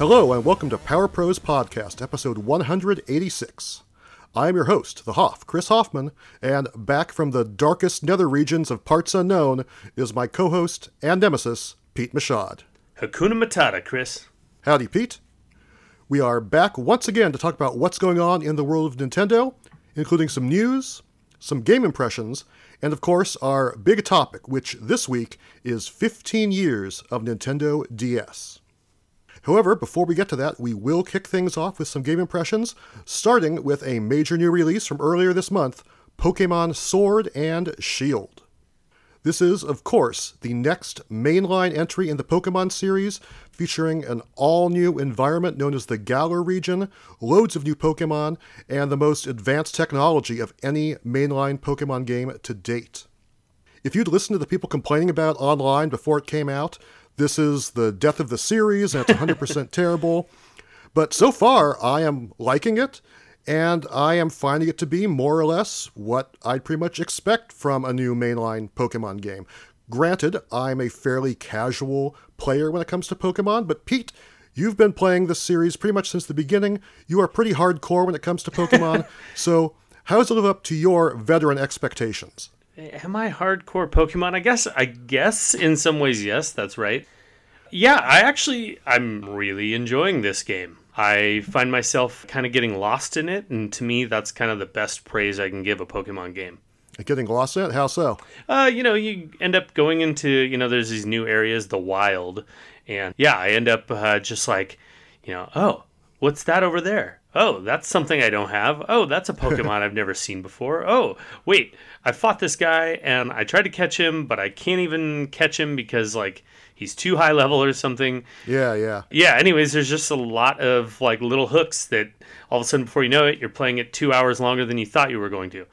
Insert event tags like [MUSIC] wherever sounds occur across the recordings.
Hello, and welcome to Power Pros Podcast, episode 186. I am your host, the Hoff, Chris Hoffman, and back from the darkest nether regions of parts unknown is my co host and nemesis, Pete Machad. Hakuna Matata, Chris. Howdy, Pete. We are back once again to talk about what's going on in the world of Nintendo, including some news, some game impressions, and of course, our big topic, which this week is 15 years of Nintendo DS. However, before we get to that, we will kick things off with some game impressions, starting with a major new release from earlier this month Pokemon Sword and Shield. This is, of course, the next mainline entry in the Pokemon series, featuring an all new environment known as the Galar region, loads of new Pokemon, and the most advanced technology of any mainline Pokemon game to date. If you'd listened to the people complaining about online before it came out, this is the death of the series and it's 100% [LAUGHS] terrible. But so far, I am liking it, and I am finding it to be more or less what I'd pretty much expect from a new mainline Pokemon game. Granted, I'm a fairly casual player when it comes to Pokemon, but Pete, you've been playing this series pretty much since the beginning. You are pretty hardcore when it comes to Pokemon. [LAUGHS] so, how does it live up to your veteran expectations? Am I hardcore Pokemon? I guess I guess in some ways yes, that's right. Yeah, I actually I'm really enjoying this game. I find myself kind of getting lost in it, and to me, that's kind of the best praise I can give a Pokemon game. Getting lost in it? How so? Uh, you know, you end up going into, you know, there's these new areas, the wild, and yeah, I end up uh, just like, you know, oh, what's that over there? Oh, that's something I don't have. Oh, that's a [LAUGHS] Pokemon I've never seen before. Oh, wait, I fought this guy and I tried to catch him, but I can't even catch him because like he's too high level or something. Yeah, yeah. Yeah, anyways, there's just a lot of like little hooks that all of a sudden before you know it, you're playing it 2 hours longer than you thought you were going to.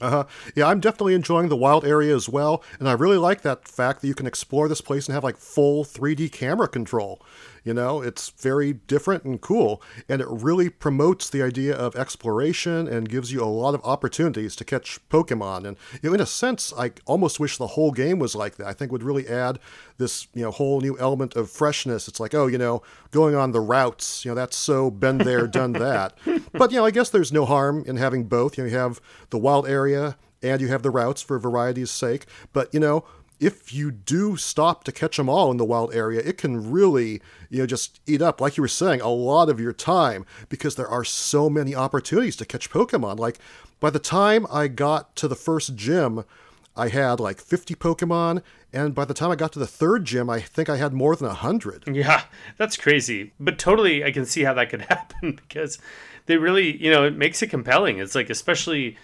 Uh-huh. Yeah, I'm definitely enjoying the wild area as well, and I really like that fact that you can explore this place and have like full 3D camera control. You know, it's very different and cool, and it really promotes the idea of exploration and gives you a lot of opportunities to catch Pokemon. And you know, in a sense, I almost wish the whole game was like that. I think would really add this you know whole new element of freshness. It's like, oh, you know, going on the routes, you know, that's so been there, done that. [LAUGHS] But you know, I guess there's no harm in having both. You know, you have the wild area and you have the routes for variety's sake. But you know, if you do stop to catch them all in the wild area, it can really, you know, just eat up, like you were saying, a lot of your time because there are so many opportunities to catch Pokemon. Like, by the time I got to the first gym, I had like 50 Pokemon, and by the time I got to the third gym, I think I had more than 100. Yeah, that's crazy. But totally, I can see how that could [LAUGHS] happen because they really, you know, it makes it compelling. It's like, especially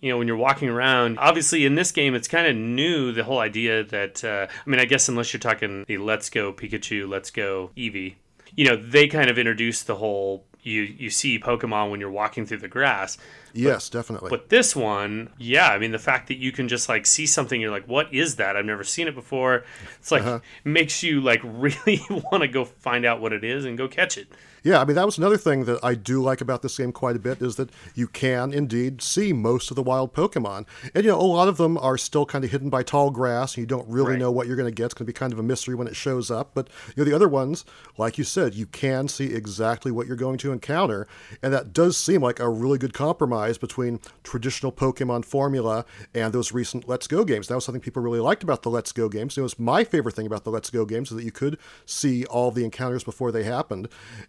you know when you're walking around obviously in this game it's kind of new the whole idea that uh, i mean i guess unless you're talking the let's go pikachu let's go eevee you know they kind of introduced the whole you you see pokemon when you're walking through the grass. Yes but, definitely. but this one yeah i mean the fact that you can just like see something you're like what is that? I've never seen it before. It's like uh-huh. makes you like [LAUGHS] really want to go find out what it is and go catch it yeah, I mean that was another thing that I do like about this game quite a bit is that you can indeed see most of the wild Pokemon, and you know a lot of them are still kind of hidden by tall grass, and you don't really right. know what you're going to get. It's going to be kind of a mystery when it shows up. But you know the other ones, like you said, you can see exactly what you're going to encounter, and that does seem like a really good compromise between traditional Pokemon formula and those recent Let's Go games. That was something people really liked about the Let's Go games. It was my favorite thing about the Let's Go games is that you could see all the encounters before they happened.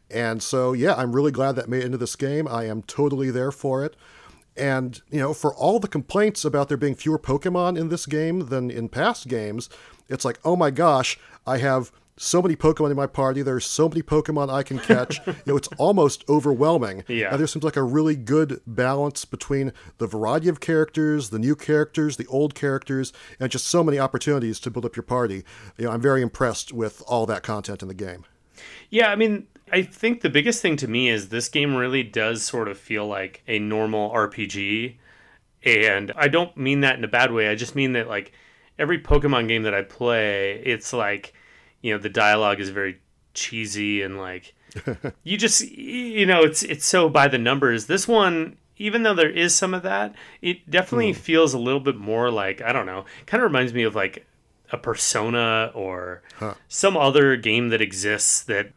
And so, yeah, I'm really glad that made it into this game. I am totally there for it. And, you know, for all the complaints about there being fewer Pokemon in this game than in past games, it's like, oh my gosh, I have so many Pokemon in my party. There's so many Pokemon I can catch. [LAUGHS] you know, it's almost overwhelming. Yeah. And there seems like a really good balance between the variety of characters, the new characters, the old characters, and just so many opportunities to build up your party. You know, I'm very impressed with all that content in the game. Yeah, I mean, I think the biggest thing to me is this game really does sort of feel like a normal RPG. And I don't mean that in a bad way. I just mean that, like, every Pokemon game that I play, it's like, you know, the dialogue is very cheesy and, like, [LAUGHS] you just, you know, it's, it's so by the numbers. This one, even though there is some of that, it definitely hmm. feels a little bit more like, I don't know, kind of reminds me of, like, a persona or huh. some other game that exists that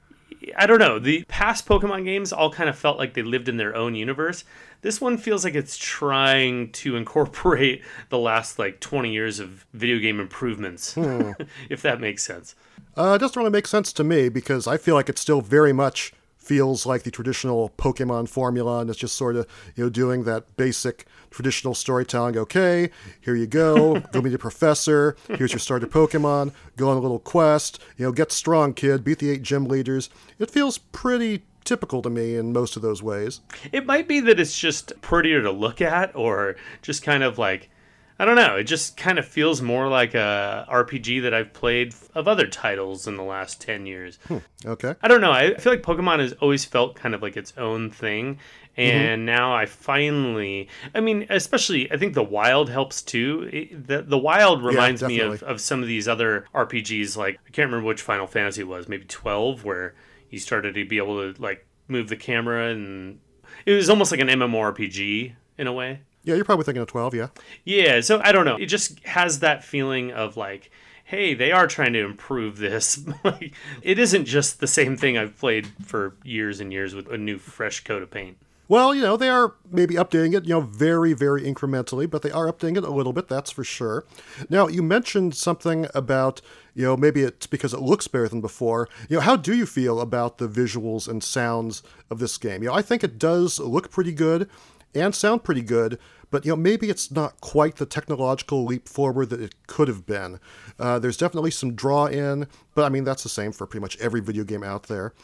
I don't know. The past Pokemon games all kind of felt like they lived in their own universe. This one feels like it's trying to [LAUGHS] incorporate the last like 20 years of video game improvements, [LAUGHS] if that makes sense. Uh, it doesn't really make sense to me because I feel like it's still very much feels like the traditional Pokemon formula, and it's just sort of you know doing that basic traditional storytelling. Okay, here you go, [LAUGHS] go meet a professor. Here's your starter Pokemon. Go on a little quest. You know, get strong, kid. Beat the eight gym leaders. It feels pretty typical to me in most of those ways. It might be that it's just prettier to look at, or just kind of like I don't know. It just kind of feels more like a RPG that I've played of other titles in the last 10 years. Hmm. Okay. I don't know. I feel like Pokemon has always felt kind of like its own thing. And mm-hmm. now I finally, I mean, especially, I think the wild helps too. It, the, the wild reminds yeah, me of, of some of these other RPGs. Like, I can't remember which Final Fantasy it was, maybe 12, where you started to be able to, like, move the camera. And it was almost like an MMORPG in a way. Yeah, you're probably thinking of 12, yeah. Yeah, so I don't know. It just has that feeling of like, hey, they are trying to improve this. [LAUGHS] like, it isn't just the same thing I've played for years and years with a new fresh coat of paint. Well, you know, they are maybe updating it, you know, very, very incrementally, but they are updating it a little bit, that's for sure. Now, you mentioned something about, you know, maybe it's because it looks better than before. You know, how do you feel about the visuals and sounds of this game? You know, I think it does look pretty good and sound pretty good, but you know maybe it's not quite the technological leap forward that it could have been. Uh, there's definitely some draw in, but I mean that's the same for pretty much every video game out there.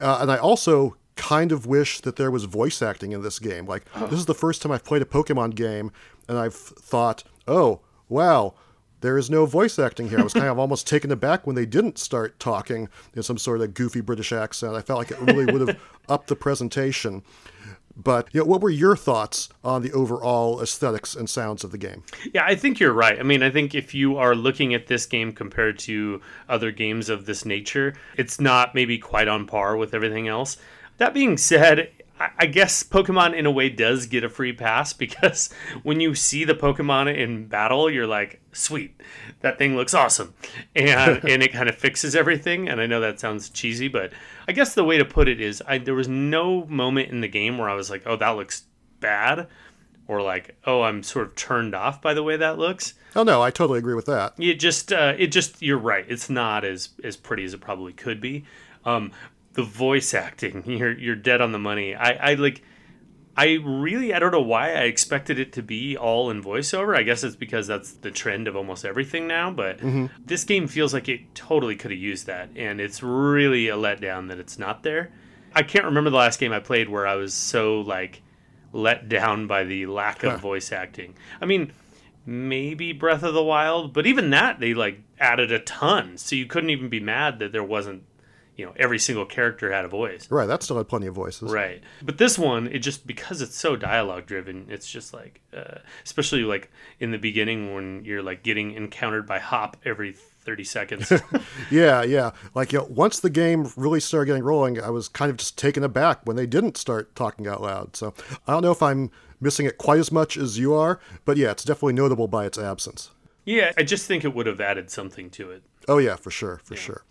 Uh, and I also kind of wish that there was voice acting in this game. Like [GASPS] this is the first time I've played a Pokemon game, and I've thought, oh wow. There is no voice acting here. I was kind of [LAUGHS] almost taken aback when they didn't start talking in some sort of goofy British accent. I felt like it really would have [LAUGHS] upped the presentation. But you know, what were your thoughts on the overall aesthetics and sounds of the game? Yeah, I think you're right. I mean, I think if you are looking at this game compared to other games of this nature, it's not maybe quite on par with everything else. That being said, I guess Pokemon in a way does get a free pass [LAUGHS] because when you see the Pokemon in battle, you're like, sweet, that thing looks awesome. And [LAUGHS] and it kind of fixes everything. And I know that sounds cheesy, but I guess the way to put it is I, there was no moment in the game where I was like, oh, that looks bad. Or like, oh, I'm sort of turned off by the way that looks. Oh no, I totally agree with that. It just, uh, it just, you're right. It's not as as pretty as it probably could be. Um, the voice acting, [LAUGHS] you're you're dead on the money. I, I like I really I don't know why I expected it to be all in voiceover. I guess it's because that's the trend of almost everything now, but mm-hmm. this game feels like it totally could have used that and it's really a letdown that it's not there. I can't remember the last game I played where I was so like let down by the lack of huh. voice acting. I mean, maybe Breath of the Wild, but even that they like added a ton, so you couldn't even be mad that there wasn't you know every single character had a voice. Right that still had plenty of voices. Right. But this one it just because it's so dialogue driven it's just like uh, especially like in the beginning when you're like getting encountered by hop every 30 seconds. [LAUGHS] Yeah yeah. Like you know, once the game really started getting rolling i was kind of just taken aback when they didn't start talking out loud. So i don't know if i'm missing it quite as much as you are but yeah it's definitely notable by its absence. Yeah i just think it would have added something to it. Oh yeah for sure for yeah. sure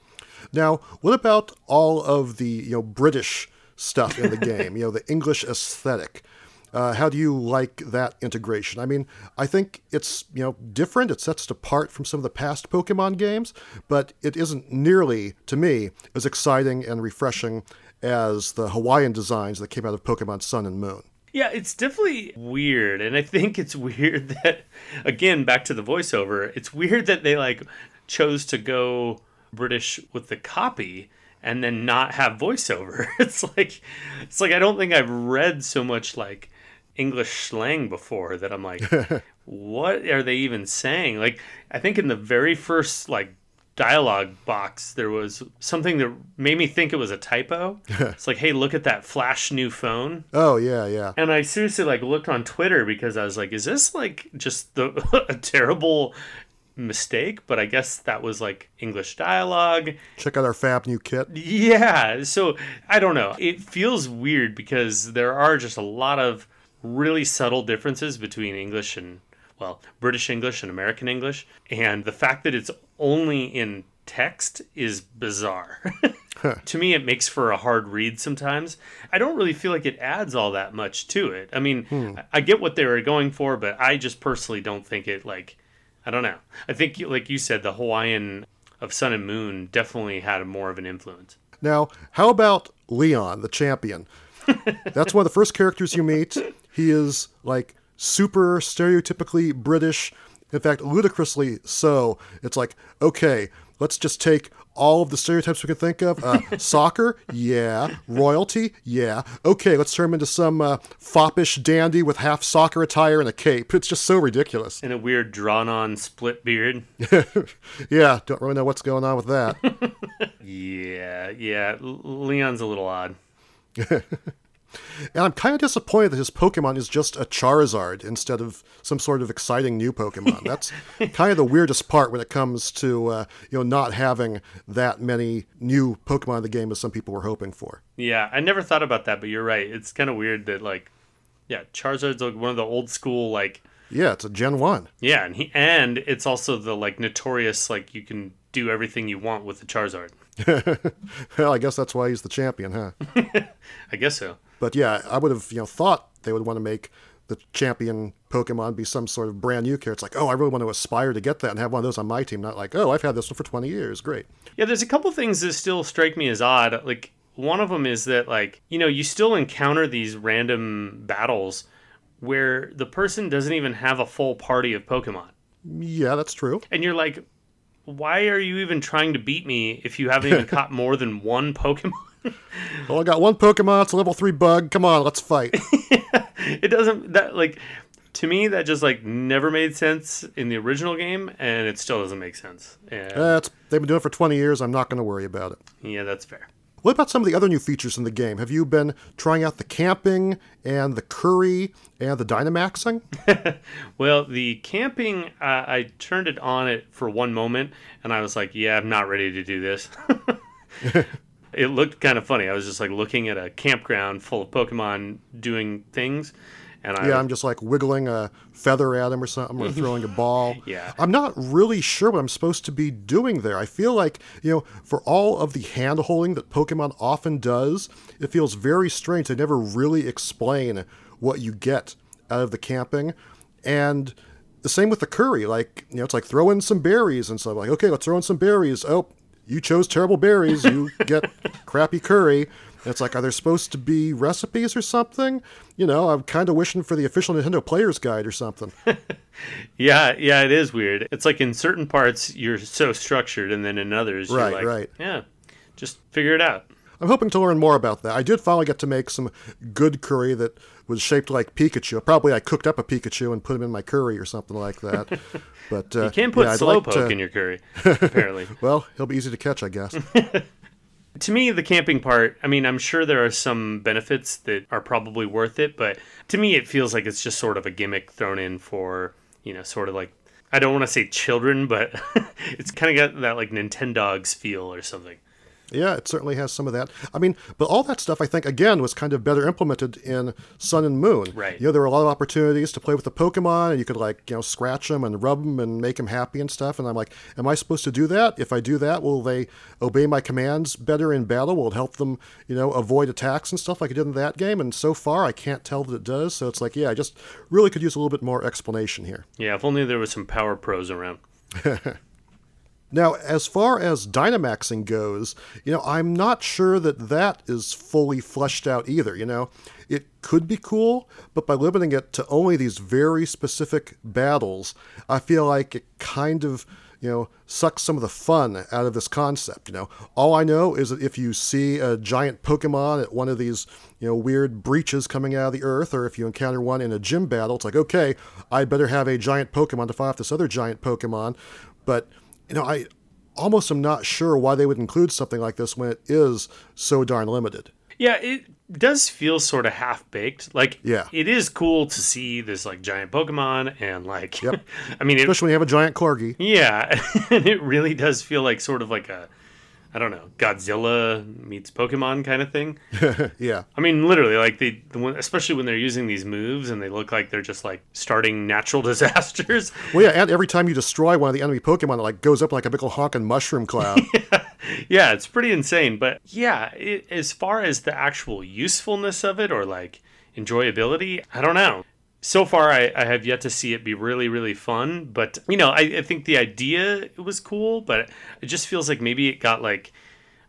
now, what about all of the you know British stuff in the [LAUGHS] game? you know, the English aesthetic. Uh, how do you like that integration? I mean, I think it's you know different. It sets it apart from some of the past Pokemon games, but it isn't nearly, to me, as exciting and refreshing as the Hawaiian designs that came out of Pokemon Sun and Moon. Yeah, it's definitely weird, and I think it's weird [LAUGHS] that, again, back to the voiceover. It's weird that they like chose to go British with the copy and then not have voiceover. [LAUGHS] It's like it's like I don't think I've read so much like English slang before that I'm like [LAUGHS] what are they even saying? Like I think in the very first like dialogue box there was something that made me think it was a typo. [LAUGHS] it's like, "Hey, look at that flash new phone." Oh, yeah, yeah. And I seriously like looked on Twitter because I was like, "Is this like just the a terrible mistake, but I guess that was like English dialogue. Check out our fab new kit. Yeah, so I don't know. It feels weird because there are just a lot of really subtle differences between English and well, British English and American English, and the fact that it's only in text is bizarre. [LAUGHS] to me, it makes for a hard read sometimes. I don't really feel like it adds all that much to it. I mean, I- I get what they were going for, but I just personally don't think it like. I don't know. I think, like you said, the Hawaiian of Sun and Moon definitely had more of an influence. Now, how about Leon, the champion? [LAUGHS] That's one of the first characters you meet. He is like super stereotypically British. In fact, ludicrously so. It's like, okay, let's just take all of the stereotypes we can think of. Uh, [LAUGHS] soccer, yeah. Royalty, yeah. Okay, let's turn him into some uh, foppish dandy with half soccer attire and a cape. It's just so ridiculous. And a weird drawn on split beard. [LAUGHS] Yeah, don't really know what's going on with that. [LAUGHS] Yeah, yeah. Leon's a little odd. And I'm kind of disappointed that his Pokemon is just a Charizard instead of some sort of exciting new Pokemon. That's [LAUGHS] kind of the weirdest part when it comes to uh, you know not having that many new Pokemon in the game as some people were hoping for. Yeah, I never thought about that, but you're right. It's kind of weird that like, yeah, Charizard's like one of the old school like, Yeah, it's a Gen One. yeah, and he and it's also the like notorious like you can do everything you want with the Charizard. [LAUGHS] Well, I guess that's why he's the champion, huh? [LAUGHS] I guess so. But yeah, I would have you know thought they would want to make the champion Pokemon be some sort of brand new character. It's like, oh, I really want to aspire to get that and have one of those on my team. Not like, oh, I've had this one for 20 years. Great. Yeah, there's a couple things that still strike me as odd. Like one of them is that like you know you still encounter these random battles where the person doesn't even have a full party of Pokemon. Yeah, that's true. and you're like, why are you even trying to beat me if you haven't even [LAUGHS] caught more than one Pokemon? [LAUGHS] Well, I got one Pokemon. It's a level three bug. Come on, let's fight. [LAUGHS] it doesn't that like to me that just like never made sense in the original game, and it still doesn't make sense. And That's they've been doing it for 20 years. I'm not going to worry about it. yeah, that's fair. What about some of the other new features in the game? Have you been trying out the camping and the curry and the Dynamaxing? [LAUGHS] Well, the camping, uh, I turned it on it for one moment, and I was like, "Yeah, I'm not ready to do this." It looked kind of funny. I was just like looking at a campground full of Pokemon doing things, and I Yeah, I'm just like wiggling a feather at him or something, or [LAUGHS] throwing a ball. Yeah. I'm not really sure what I'm supposed to be doing there. I feel like, you know, for all of the hand holding that Pokemon often does, it feels very strange. They never really explain what you get out of the camping. And the same with the curry. Like, you know, it's like throw in some berries and stuff. Like, okay, let's throw in some berries. Oh, you chose terrible berries. You get crappy curry. And it's like, are there supposed to be recipes or something? You know, I'm kind of wishing for the official Nintendo Player's Guide or something. [LAUGHS] Yeah, yeah, it is weird. It's like in certain parts you're so structured, and then in others Right, you're like, right. yeah, just figure it out. I'm hoping to learn more about that. I did finally get to make some good curry that was shaped like Pikachu. Probably I cooked up a Pikachu and put him in my curry or something like that. [LAUGHS] But uh, You can put yeah, Slowpoke like to- in your curry, [LAUGHS] apparently. Well, he'll be easy to catch, I guess. [LAUGHS] to me, the camping part, I mean, I'm sure there are some benefits that are probably worth it, but to me, it feels like it's just sort of a gimmick thrown in for, you know, sort of like, I don't want to say children, but it's kind of got that like Nintendogs feel or something. Yeah, it certainly has some of that. I mean, but all that stuff I think again was kind of better implemented in Sun and Moon. Right. You know, there were a lot of opportunities to play with the Pokemon, and you could like you know scratch them and rub them and make them happy and stuff. And I'm like, am I supposed to do that? If I do that, will they obey my commands better in battle? Will it help them you know avoid attacks and stuff like it did in that game? And so far, I can't tell that it does. So it's like, yeah, I just really could use a little bit more explanation here. Yeah, if only there was some power pros around. [LAUGHS] Now, as far as Dynamaxing goes, you know, I'm not sure that that is fully fleshed out either. You know, it could be cool, but by limiting it to only these very specific battles, I feel like it kind of, you know, sucks some of the fun out of this concept. You know, all I know is that if you see a giant Pokemon at one of these, you know, weird breaches coming out of the earth, or if you encounter one in a gym battle, it's like, okay, I better have a giant Pokemon to fight off this other giant Pokemon. But you know, I almost am not sure why they would include something like this when it is so darn limited. Yeah, it does feel sort of half baked. Like, Yeah. it is cool to see this like giant Pokemon and like, Yep. [LAUGHS] I mean, it, Especially when you have a giant corgi. yeah, [LAUGHS] and it really does feel like sort of like a I don't know, Godzilla meets Pokemon kind of thing. [LAUGHS] yeah. I mean, literally, like they, the one- especially when they're using these moves and they look like they're just like starting natural [LAUGHS] disasters. Well, yeah, and every time you destroy one of the enemy Pokemon, it like goes up like a big honking mushroom cloud. [LAUGHS] yeah, it's pretty insane. But yeah, it, as far as the actual usefulness of it or like enjoyability, I don't know. So far, I, I have yet to see it be really, really fun. But, you know, I, I think the idea was cool, but it just feels like maybe it got like,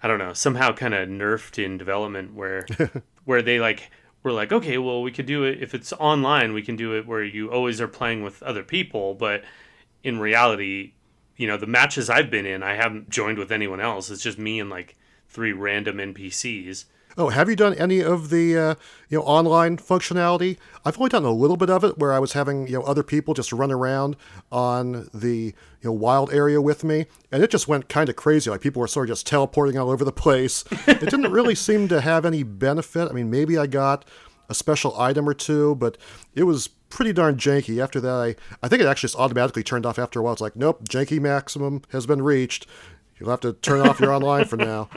I don't know, somehow kind of nerfed in development where, [LAUGHS] where they like, were like, okay, well, we could do it if it's online. We can do it where you always are playing with other people, but in reality, you know, the matches I've been in, I haven't joined with anyone else. It's just me and like three random NPCs. Oh, have you done any of the uh, you know online functionality? I've only done a little bit of it, where I was having you know other people just run around on the you know wild area with me, and it just went kind of crazy. Like people were sort of just teleporting all over the place. it didn't [LAUGHS] really seem to have any benefit. I mean, maybe I got a special item or two, but it was pretty darn janky. After that, I, I think it actually just automatically turned off after a while. It's like, nope, janky maximum has been reached. You'll have to turn off your online for now.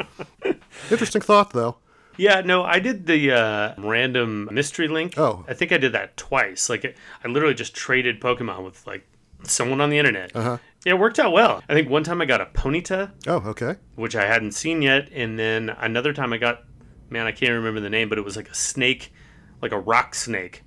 [LAUGHS] Interesting thought, though. Yeah, no, I did the uh, random mystery link. Oh. I think I did that twice. Like, it, I literally just traded Pokemon with like someone on the internet. Uh-huh. Yeah, it worked out well. I think one time I got a Ponyta, Oh, okay. which I hadn't seen yet, and then another time I got, man, I can't remember the name, but it was like a snake, like a rock snake,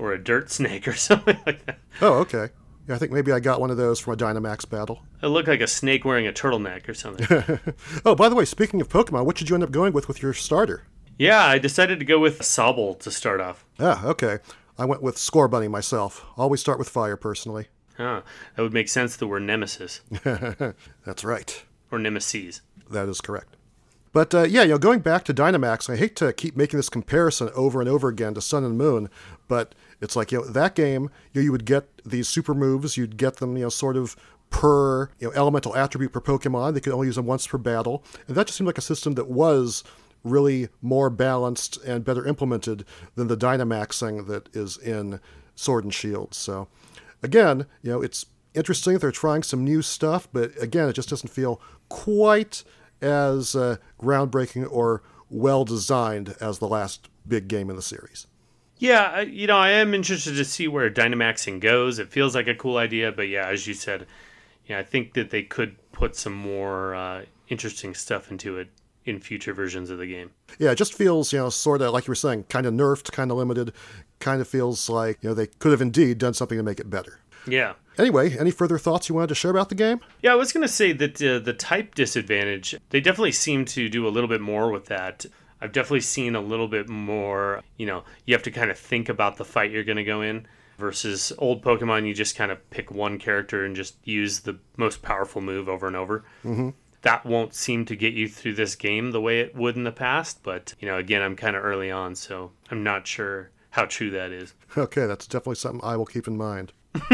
or a dirt [LAUGHS] snake or something like that. Oh, okay. Yeah, I think maybe I got one of those from a Dynamax battle. It looked like a snake wearing a turtleneck or something. [LAUGHS] Oh, by the way, speaking of Pokemon, what did you end up going with with your starter? yeah, I decided to go with Sobble to start off. Ah, okay. I went with Scorbunny myself. Always start with fire, personally. Huh, that would make sense that we're Nemesis [LAUGHS] That's right. or Nemesis. That is correct. But uh, yeah, you know, going back to Dynamax, I hate to keep making this comparison over and over again to Sun and Moon, but it's like you know that game, you, know, you would get these super moves, you'd get them, you know, sort of per you know elemental attribute per Pokemon. They could only use them once per battle, and that just seemed like a system that was really more balanced and better implemented than the Dynamaxing that is in Sword and Shield. So again, you know, it's interesting they're trying some new stuff, but again, it just doesn't feel quite as uh, groundbreaking or well designed as the last big game in the series. Yeah, you know, I am interested to see where Dynamaxing goes. It feels like a cool idea, but yeah, as you said, yeah, I think that they could put some more uh, interesting stuff into it in future versions of the game. Yeah, it just feels, you know, sort of like you were saying, kind of nerfed, kind of limited. Kind of feels like, you know, they could have indeed done something to make it better. Yeah. Anyway, any further thoughts you wanted to share about the game? Yeah, I was going to say that uh, the type disadvantage, they definitely seem to do a little bit more with that. I've definitely seen a little bit more, you know, you have to kind of think about the fight you're going to go in versus old Pokemon, you just kind of pick one character and just use the most powerful move over and over. Mm-hmm. That won't seem to get you through this game the way it would in the past, but, you know, again, I'm kind of early on, so I'm not sure how true that is. Okay, that's definitely something I will keep in mind. [LAUGHS]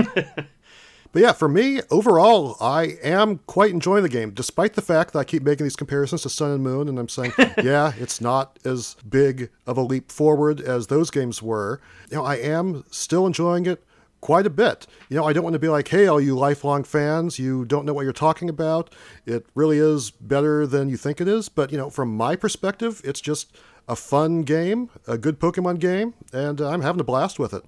but yeah, for me, overall, I am quite enjoying the game, despite the fact that I keep making these comparisons to Sun and Moon, and I'm saying, [LAUGHS] yeah, it's not as big of a leap forward as those games were. You know, I am still enjoying it quite a bit. You know, I don't want to be like, hey, all you lifelong fans, you don't know what you're talking about. It really is better than you think it is. But, you know, from my perspective, it's just a fun game, a good Pokemon game, and I'm having a blast with it.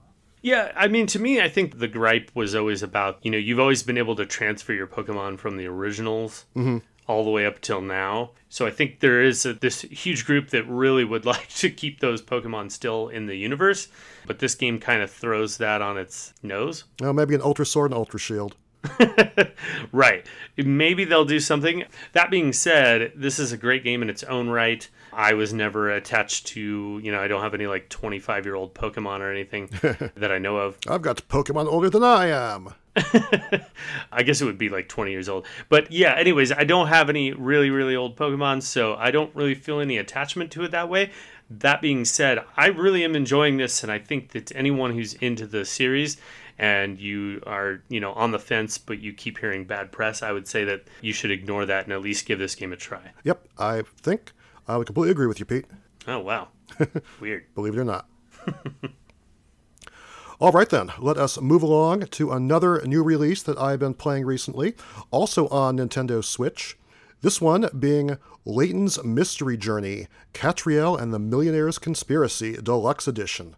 Yeah, I mean, to me, I think the gripe was always about you know you've always been able to transfer your Pokemon from the originals mm-hmm. all the way up till now. So I think there is a, this huge group that really would [LAUGHS] like to keep those Pokemon still in the universe, but this game kind of throws that on its nose. Oh, maybe an Ultra Sword and Ultra Shield. [LAUGHS] Right. Maybe they'll do something. That being said, this is a great game in its own right. I was never attached to, you know, I don't have any like 25 year old Pokemon or anything [LAUGHS] that I know of. I've got Pokemon older than I am. [LAUGHS] I guess it would be like 20 years old. But yeah, anyways, I don't have any really, really old Pokemon, so I don't really feel any attachment to it that way. That being said, I really am enjoying this, and I think that anyone who's into the series and you are, you know, on the fence, but you keep hearing bad press, I would say that you should ignore that and at least give this game a try. Yep, I think I would completely agree with you, Pete. Oh, wow. [LAUGHS] Weird. Believe it or not. [LAUGHS] All right, then, let us move along to another new release that I've been playing recently, also on Nintendo Switch. This one being Layton's Mystery Journey Katrielle and the Millionaire's Conspiracy Deluxe Edition.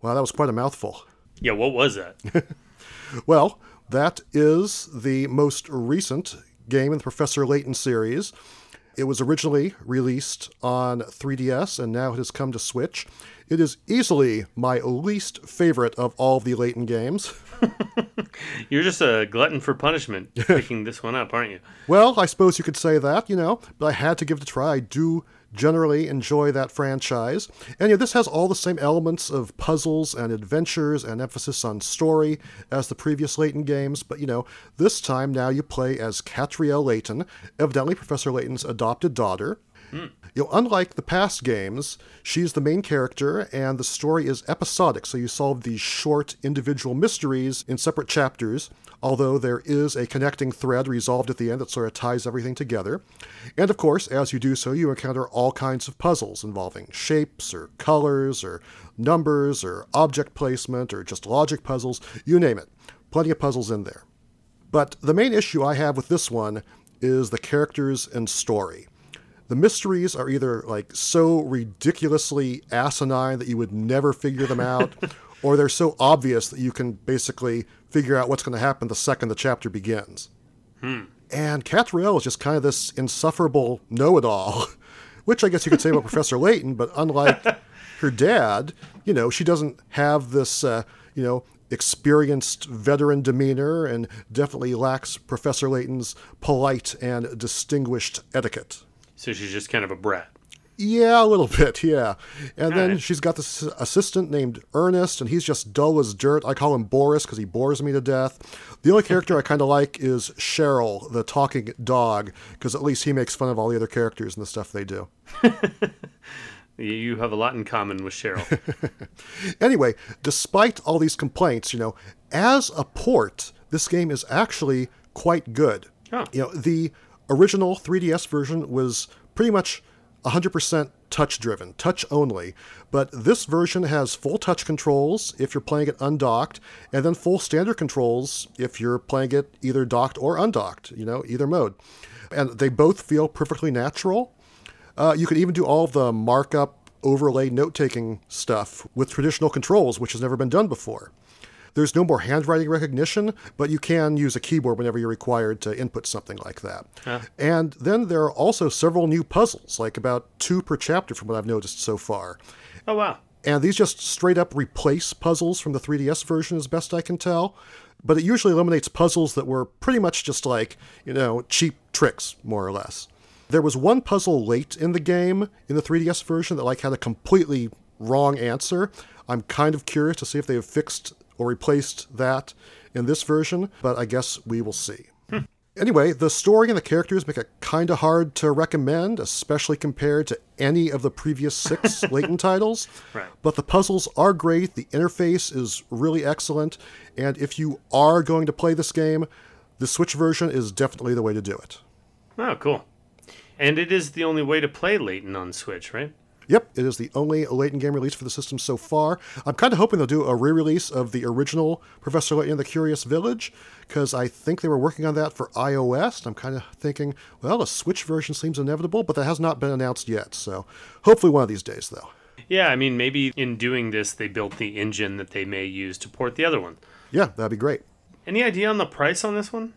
Wow, that was quite a mouthful. Yeah, what was that? [LAUGHS] Well, that is the most recent game in the Professor Layton series. It was originally released on 3DS and now it has come to Switch. It is easily my least favorite of all of the Layton games. [LAUGHS] You're just a glutton for punishment [LAUGHS] picking this one up, aren't you? Well, I suppose you could say that, you know, but I had to give it a try. I do generally enjoy that franchise. And you know, this has all the same elements of puzzles and adventures and emphasis on story as the previous Layton games, but you know, this time now you play as Katrielle Layton, evidently Professor Layton's adopted daughter. Hmm. You know, unlike the past games, she's the main character, and the story is episodic, so you solve these short individual mysteries in separate chapters, although there is a connecting thread resolved at the end that sort of ties everything together. And of course, as you do so, you encounter all kinds of puzzles involving shapes, or colors, or numbers, or object placement, or just logic puzzles, you name it. Plenty of puzzles in there. But the main issue I have with this one is the characters and story. The mysteries are either like so ridiculously asinine that you would never figure them out, [LAUGHS] or they're so obvious that you can basically figure out what's going to happen the second the chapter begins. And Katrielle is just kind of this insufferable know it all, [LAUGHS] which I guess you could say about Professor [LAUGHS] Layton, but unlike her dad, you know, she doesn't have this, uh, you know, experienced veteran demeanor and definitely lacks Professor Layton's polite and distinguished etiquette. So she's just kind of a brat. Yeah, a little [LAUGHS] bit, yeah. And then Alright. she's got this assistant named Ernest, and he's just dull as dirt. I call him Boris because he bores me to death. The only character I kind of like is Sherl, the talking dog, because at least he makes fun of all the other characters and the stuff they do. [LAUGHS] You- have a lot in common with Sherl. [LAUGHS] Anyway, despite all these complaints, you know, as a port, this game is actually quite good. Oh. You know, the original 3DS version was pretty much 100% touch driven, touch only, but this version has full touch controls if you're playing it undocked, and then full standard controls if you're playing it either docked or undocked, you know, either mode. And they both feel perfectly natural. Uh, you can even do all the markup, overlay, note taking stuff with traditional controls, which has never been done before. There's no more handwriting recognition, but you can use a keyboard whenever you're required to input something like that. And then there are also several new puzzles, like about two per chapter from what I've noticed so far. oh, wow. And these just straight up replace puzzles from the 3DS version, as best I can tell. But it usually eliminates puzzles that were pretty much just like, you know, cheap tricks, more or less. There was one puzzle late in the game in the 3DS version that like had a completely wrong answer. I'm kind of curious to see if they have fixed or replaced that in this version, but I guess we will see. Anyway, the story and the characters make it kind of hard to recommend, especially compared to any of the previous six [LAUGHS] Layton titles. Right. But the puzzles are great, the interface is really excellent, and if you are going to play this game, the Switch version is definitely the way to do it. Oh, cool. And it is the only way to play Layton on Switch, right? Yep, it is the only Layton game release for the system so far. I'm kind of hoping they'll do a re release of the original Professor Layton and the Curious Village, because I think they were working on that for iOS. I'm kind of thinking, well, a Switch version seems inevitable, but that has not been announced yet. So hopefully one of these days, though. Yeah, I mean, maybe in doing this, they built the engine that they may use to port the other one. Yeah, that'd be great. Any idea on the price on this one?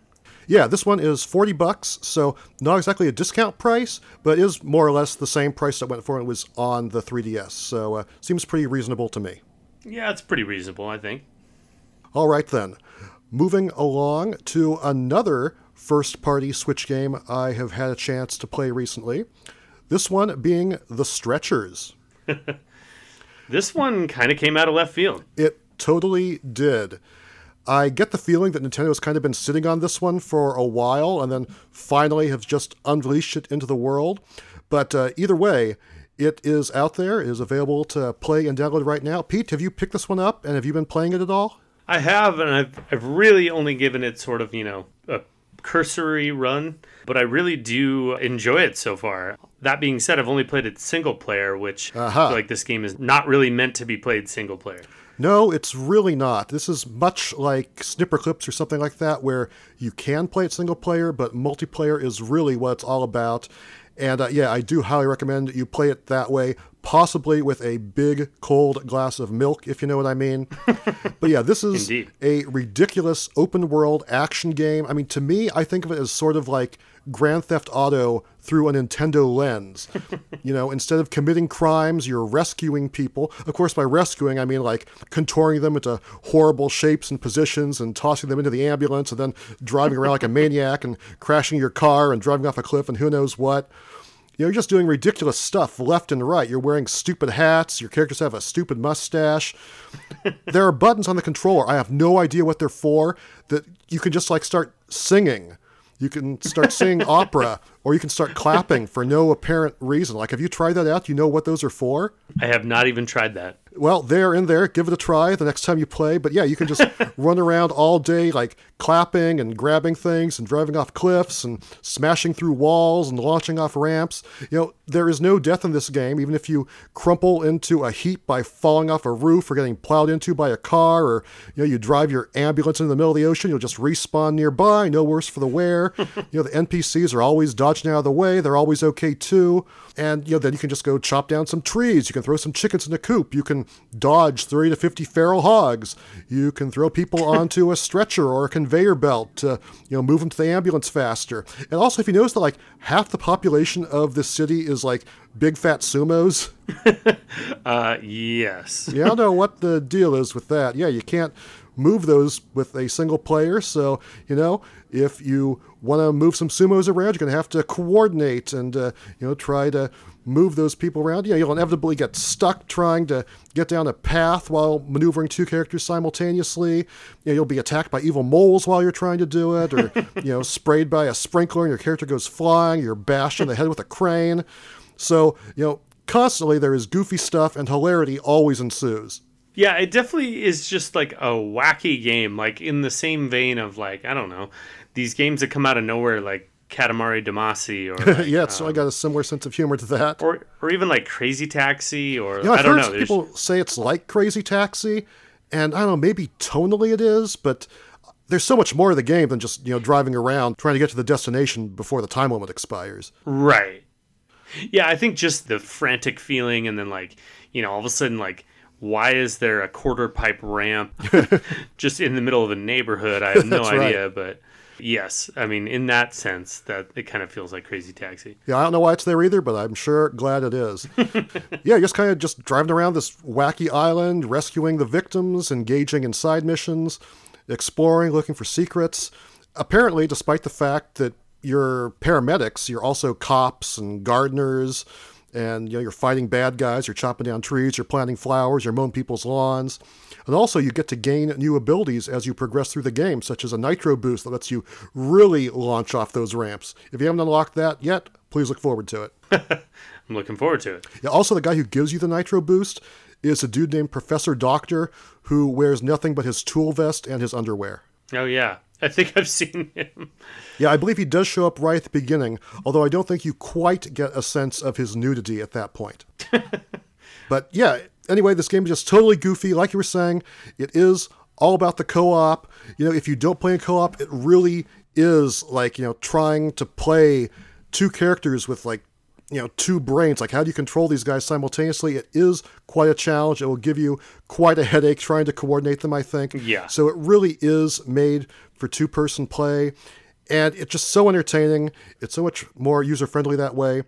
Yeah, this one is 40 bucks, so not exactly a discount price, but is more or less the same price that went for when it was on the 3DS. So uh, seems pretty reasonable to me. Yeah, it's pretty reasonable, I think. All right, then. Moving along to another first party Switch game I have had a chance to play recently. This one being The Stretchers. [LAUGHS] This one kind of came out of left field. It totally did. I get the feeling that Nintendo has kind of been sitting on this one for a while and then finally have just unleashed it into the world. But uh, either way, it is out there, it is available to play and download right now. Pete, have you picked this one up and have you been playing it at all? I have, and I've, I've really only given it sort of, you know, a cursory run, but I really do enjoy it so far. That being said, I've only played it single player, which feel like this game is not really meant to be played single player. No, it's really not. This is much like Snipperclips or something like that, where you can play it single player, but multiplayer is really what it's all about. And uh, yeah, I do highly recommend you play it that way, possibly with a big cold glass of milk, if you know what I mean. [LAUGHS] but yeah, this is Indeed. a ridiculous open world action game. I mean, to me, I think of it as sort of like Grand Theft Auto through a Nintendo lens. [LAUGHS] you know, instead of committing crimes, you're rescuing people. Of course, by rescuing, I mean like contouring them into horrible shapes and positions and tossing them into the ambulance and then driving around like a [LAUGHS] maniac and crashing your car and driving off a cliff and who knows what. You know, you're just doing ridiculous stuff left and right. You're wearing stupid hats. Your characters have a stupid mustache. [LAUGHS] there are buttons on the controller. I have no idea what they're for. That you can just like start singing. You can start singing [LAUGHS] opera, or you can start clapping for no apparent reason. Like, have you tried that out? Do you know what those are for? I have not even tried that. Well, they're in there. Give it a try the next time you play. But yeah, you can just [LAUGHS] run around all day, like clapping and grabbing things and driving off cliffs and smashing through walls and launching off ramps. You know, there is no death in this game, even if you crumple into a heap by falling off a roof or getting plowed into by a car, or you know, you drive your ambulance into the middle of the ocean. You'll just respawn nearby. No worse for the wear. [LAUGHS] you know, the NPCs are always dodging out of the way. They're always okay too. And you know, then you can just go chop down some trees. You can throw some chickens in a coop. You can dodge 30 to 50 feral hogs. You can throw people [LAUGHS] onto a stretcher or a conveyor belt to, you know, move them to the ambulance faster. And also, if you notice that like half the population of this city is like big fat sumos. [LAUGHS] Uh, yes. Yeah, I don't know what the deal is with that. Yeah, you can't move those with a single player. So, you know, if you want to move some sumos around, you're going to have to coordinate and, uh, you know, try to move those people around. Yeah, you'll inevitably get stuck trying to get down a path while maneuvering two characters simultaneously. You know, you'll be attacked by evil moles while you're trying to do it, or, [LAUGHS] you know, sprayed by a sprinkler and your character goes flying. You're bashed in the head with a crane. So, you know, constantly there is goofy stuff and hilarity always ensues. Yeah, it definitely is just like a wacky game, like in the same vein of like I don't know, these games that come out of nowhere, like Katamari Damacy, or [LAUGHS] like, yeah, so I got a um, similar sense of humor to that. or or even like Crazy Taxi, or You know, I I've don't heard know. There's, people say it's like Crazy Taxi, and I don't know, maybe tonally it is, but there's so much more to the game than just you know driving around trying to get to the destination before the time limit expires. Right. Yeah, I think just the frantic feeling, and then like you know, all of a sudden, like, why is there a quarter pipe ramp [LAUGHS] [LAUGHS] just in the middle of a neighborhood? I have no That's right. idea, but yes, I mean, in that sense, that it kind of feels like Crazy Taxi. Yeah, I don't know why it's there either, but I'm sure glad it is. [LAUGHS] yeah, just kind of just driving around this wacky island, rescuing the victims, engaging in side missions, exploring, looking for secrets. Apparently, despite the fact that you're paramedics, you're also cops and gardeners, and you know you're fighting bad guys, you're chopping down trees, you're planting flowers, you're mowing people's lawns. And also, you get to gain new abilities as you progress through the game, such as a nitro boost that lets you really launch off those ramps. If you haven't unlocked that yet, please look forward to it. [LAUGHS] I'm looking forward to it. Yeah, also, the guy who gives you the nitro boost is a dude named Professor Doctor who wears nothing but his tool vest and his underwear. Oh yeah, I think I've seen him. Yeah, I believe he does show up right at the beginning, although I don't think you quite get a sense of his nudity at that point. [LAUGHS] but yeah, anyway, this game is just totally goofy. Like you were saying, it is all about the co op. You know, if you don't play in co op, it really is like, you know, trying to play two characters with like, you know, two brains. Like, how do you control these guys simultaneously? It is quite a challenge. It will give you quite a headache trying to coordinate them, I think. Yeah. So it really is made for two person play. And it's just so entertaining. It's so much more user friendly that way.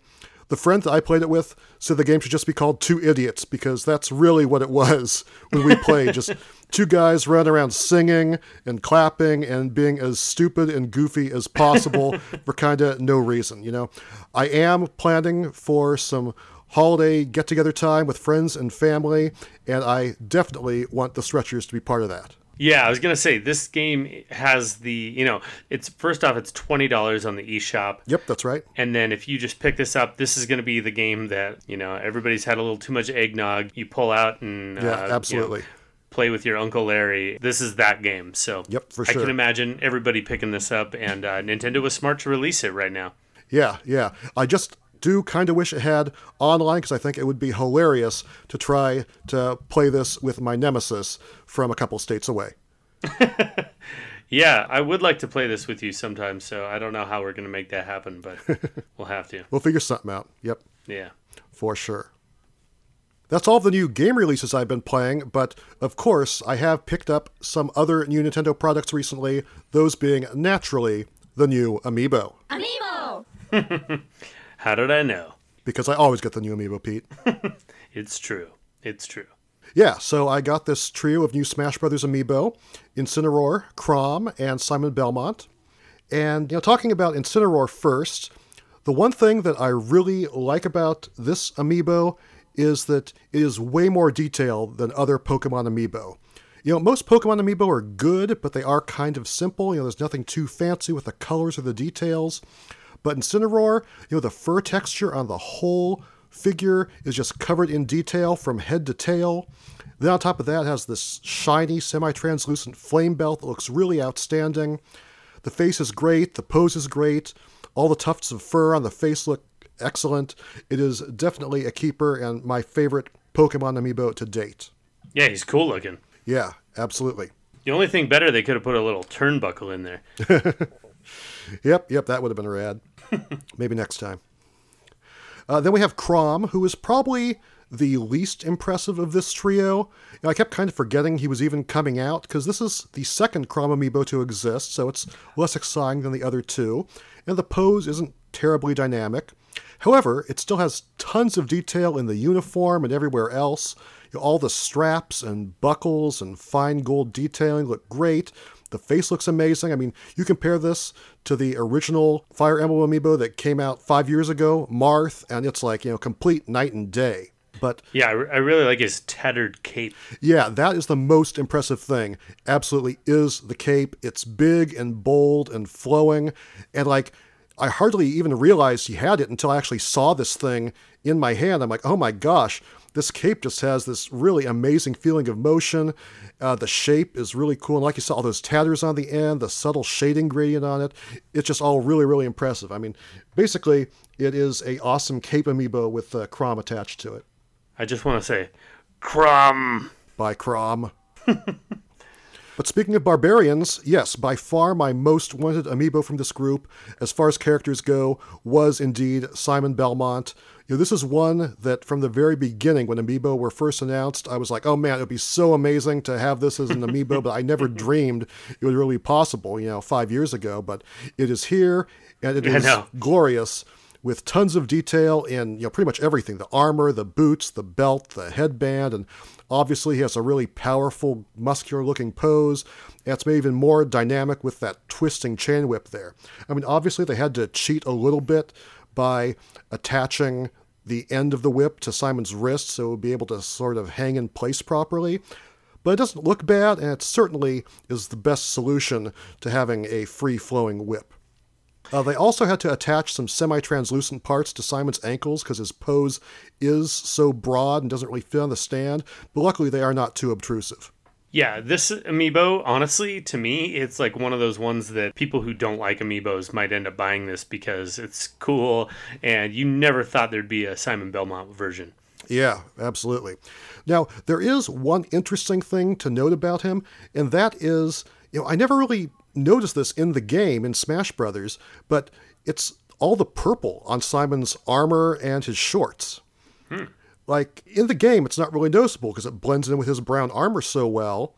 The friend that I played it with said the game should just be called Two Idiots because that's really what it was [LAUGHS] when we played. just two guys running around singing and clapping and being as stupid and goofy as possible [LAUGHS] for kind of no reason, you know. I am planning for some holiday get together time with friends and family, and I definitely want the stretchers to be part of that. Yeah, I was gonna say this game has the you know it's first off it's twenty dollars on the eShop. Yep, that's right. And then if you just pick this up, this is going to be the game that you know everybody's had a little too much eggnog. You pull out and Yeah, uh, you know, absolutely. play with your Uncle Larry. This is that game. So Yep, for sure. I can imagine everybody picking this up, and uh, Nintendo was smart to release it right now. Yeah, yeah. I just do kind of wish it had online because I think it would be hilarious to try to play this with my nemesis from a couple states away. [LAUGHS] Yeah, I would like to play this with you sometime, so I don't know how we're going to make that happen, but [LAUGHS] we'll have to. We'll figure something out. Yep, Yeah. for sure. That's all the new game releases I've been playing, but of course, I have picked up some other new Nintendo products recently, those being naturally the new Amiibo. Amiibo! [LAUGHS] How did I know? Because I always get the new Amiibo, Pete. [LAUGHS] It's true. It's true. Yeah, so I got this trio of new Smash Brothers amiibo Incineroar, Chrom, and Simon Belmont. And, you know, talking about Incineroar first, the one thing that I really like about this amiibo is that it is way more detailed than other Pokemon amiibo. You know, most Pokemon amiibo are good, but they are kind of simple. You know, there's nothing too fancy with the colors or the details. But Incineroar, you know, the fur texture on the whole figure is just covered in detail from head to tail. Then on top of that, it has this shiny, semi-translucent flame belt that looks really outstanding. The face is great, the pose is great, all the tufts of fur on the face look excellent. It is definitely a keeper and my favorite Pokemon amiibo to date. Yeah, he's cool looking. Yeah, absolutely. The only thing better, they could have put a little turnbuckle in there. [LAUGHS] Yep, yep, that would have been rad. [LAUGHS] Maybe next time. Uh, then we have Chrom, who is probably the least impressive of this trio. You know, I kept kind of forgetting he was even coming out because this is the second Chrom amiibo to exist, so it's less exciting than the other two. And the pose isn't terribly dynamic. However, it still has tons of detail in the uniform and everywhere else. You know, all the straps and buckles and fine gold detailing look great. The face looks amazing. I mean, you compare this to the original Fire Emblem amiibo that came out five years ago, Marth, and it's like, you know, complete night and day. But Yeah, I, I really like his tattered cape. yeah, that is the most impressive thing. Absolutely is the cape. It's big and bold and flowing. And like, I hardly even realized he had it until I actually saw this thing in my hand. I'm like, oh my gosh, this cape just has this really amazing feeling of motion. Uh, the shape is really cool. And like you saw, all those tatters on the end, the subtle shading gradient on it, it's just all really, really impressive. I mean, basically, it is a awesome cape amiibo with uh, Chrom attached to it I just want to say, Crom! by Crom. [LAUGHS] but speaking of barbarians, yes, by far my most wanted amiibo from this group, as far as characters go, was indeed Simon Belmont. You know, this is one that from the very beginning, when amiibo were first announced, I was like, oh man, it would be so amazing to have this as an amiibo, but I never [LAUGHS] dreamed it would really be possible, you know, five years ago. But it is here, and it is glorious with tons of detail in you know pretty much everything the armor the boots the belt the headband and obviously he has a really powerful muscular looking pose that's made even more dynamic with that twisting chain whip there i mean obviously they had to cheat a little bit by attaching the end of the whip to simon's wrist so it would be able to sort of hang in place properly but it doesn't look bad and it certainly is the best solution to having a free flowing whip uh, they also had to attach some semi translucent parts to Simon's ankles because his pose is so broad and doesn't really fit on the stand, but luckily they are not too obtrusive. Yeah, this amiibo, honestly, to me, it's like one of those ones that people who don't like amiibos might end up buying this because it's cool and you never thought there'd be a Simon Belmont version. Yeah, absolutely. Now, there is one interesting thing to note about him, and that is, you know, I never really noticed this in the game in Smash Brothers, but it's all the purple on Simon's armor and his shorts. Like in the game, it's not really noticeable because it blends in with his brown armor so well.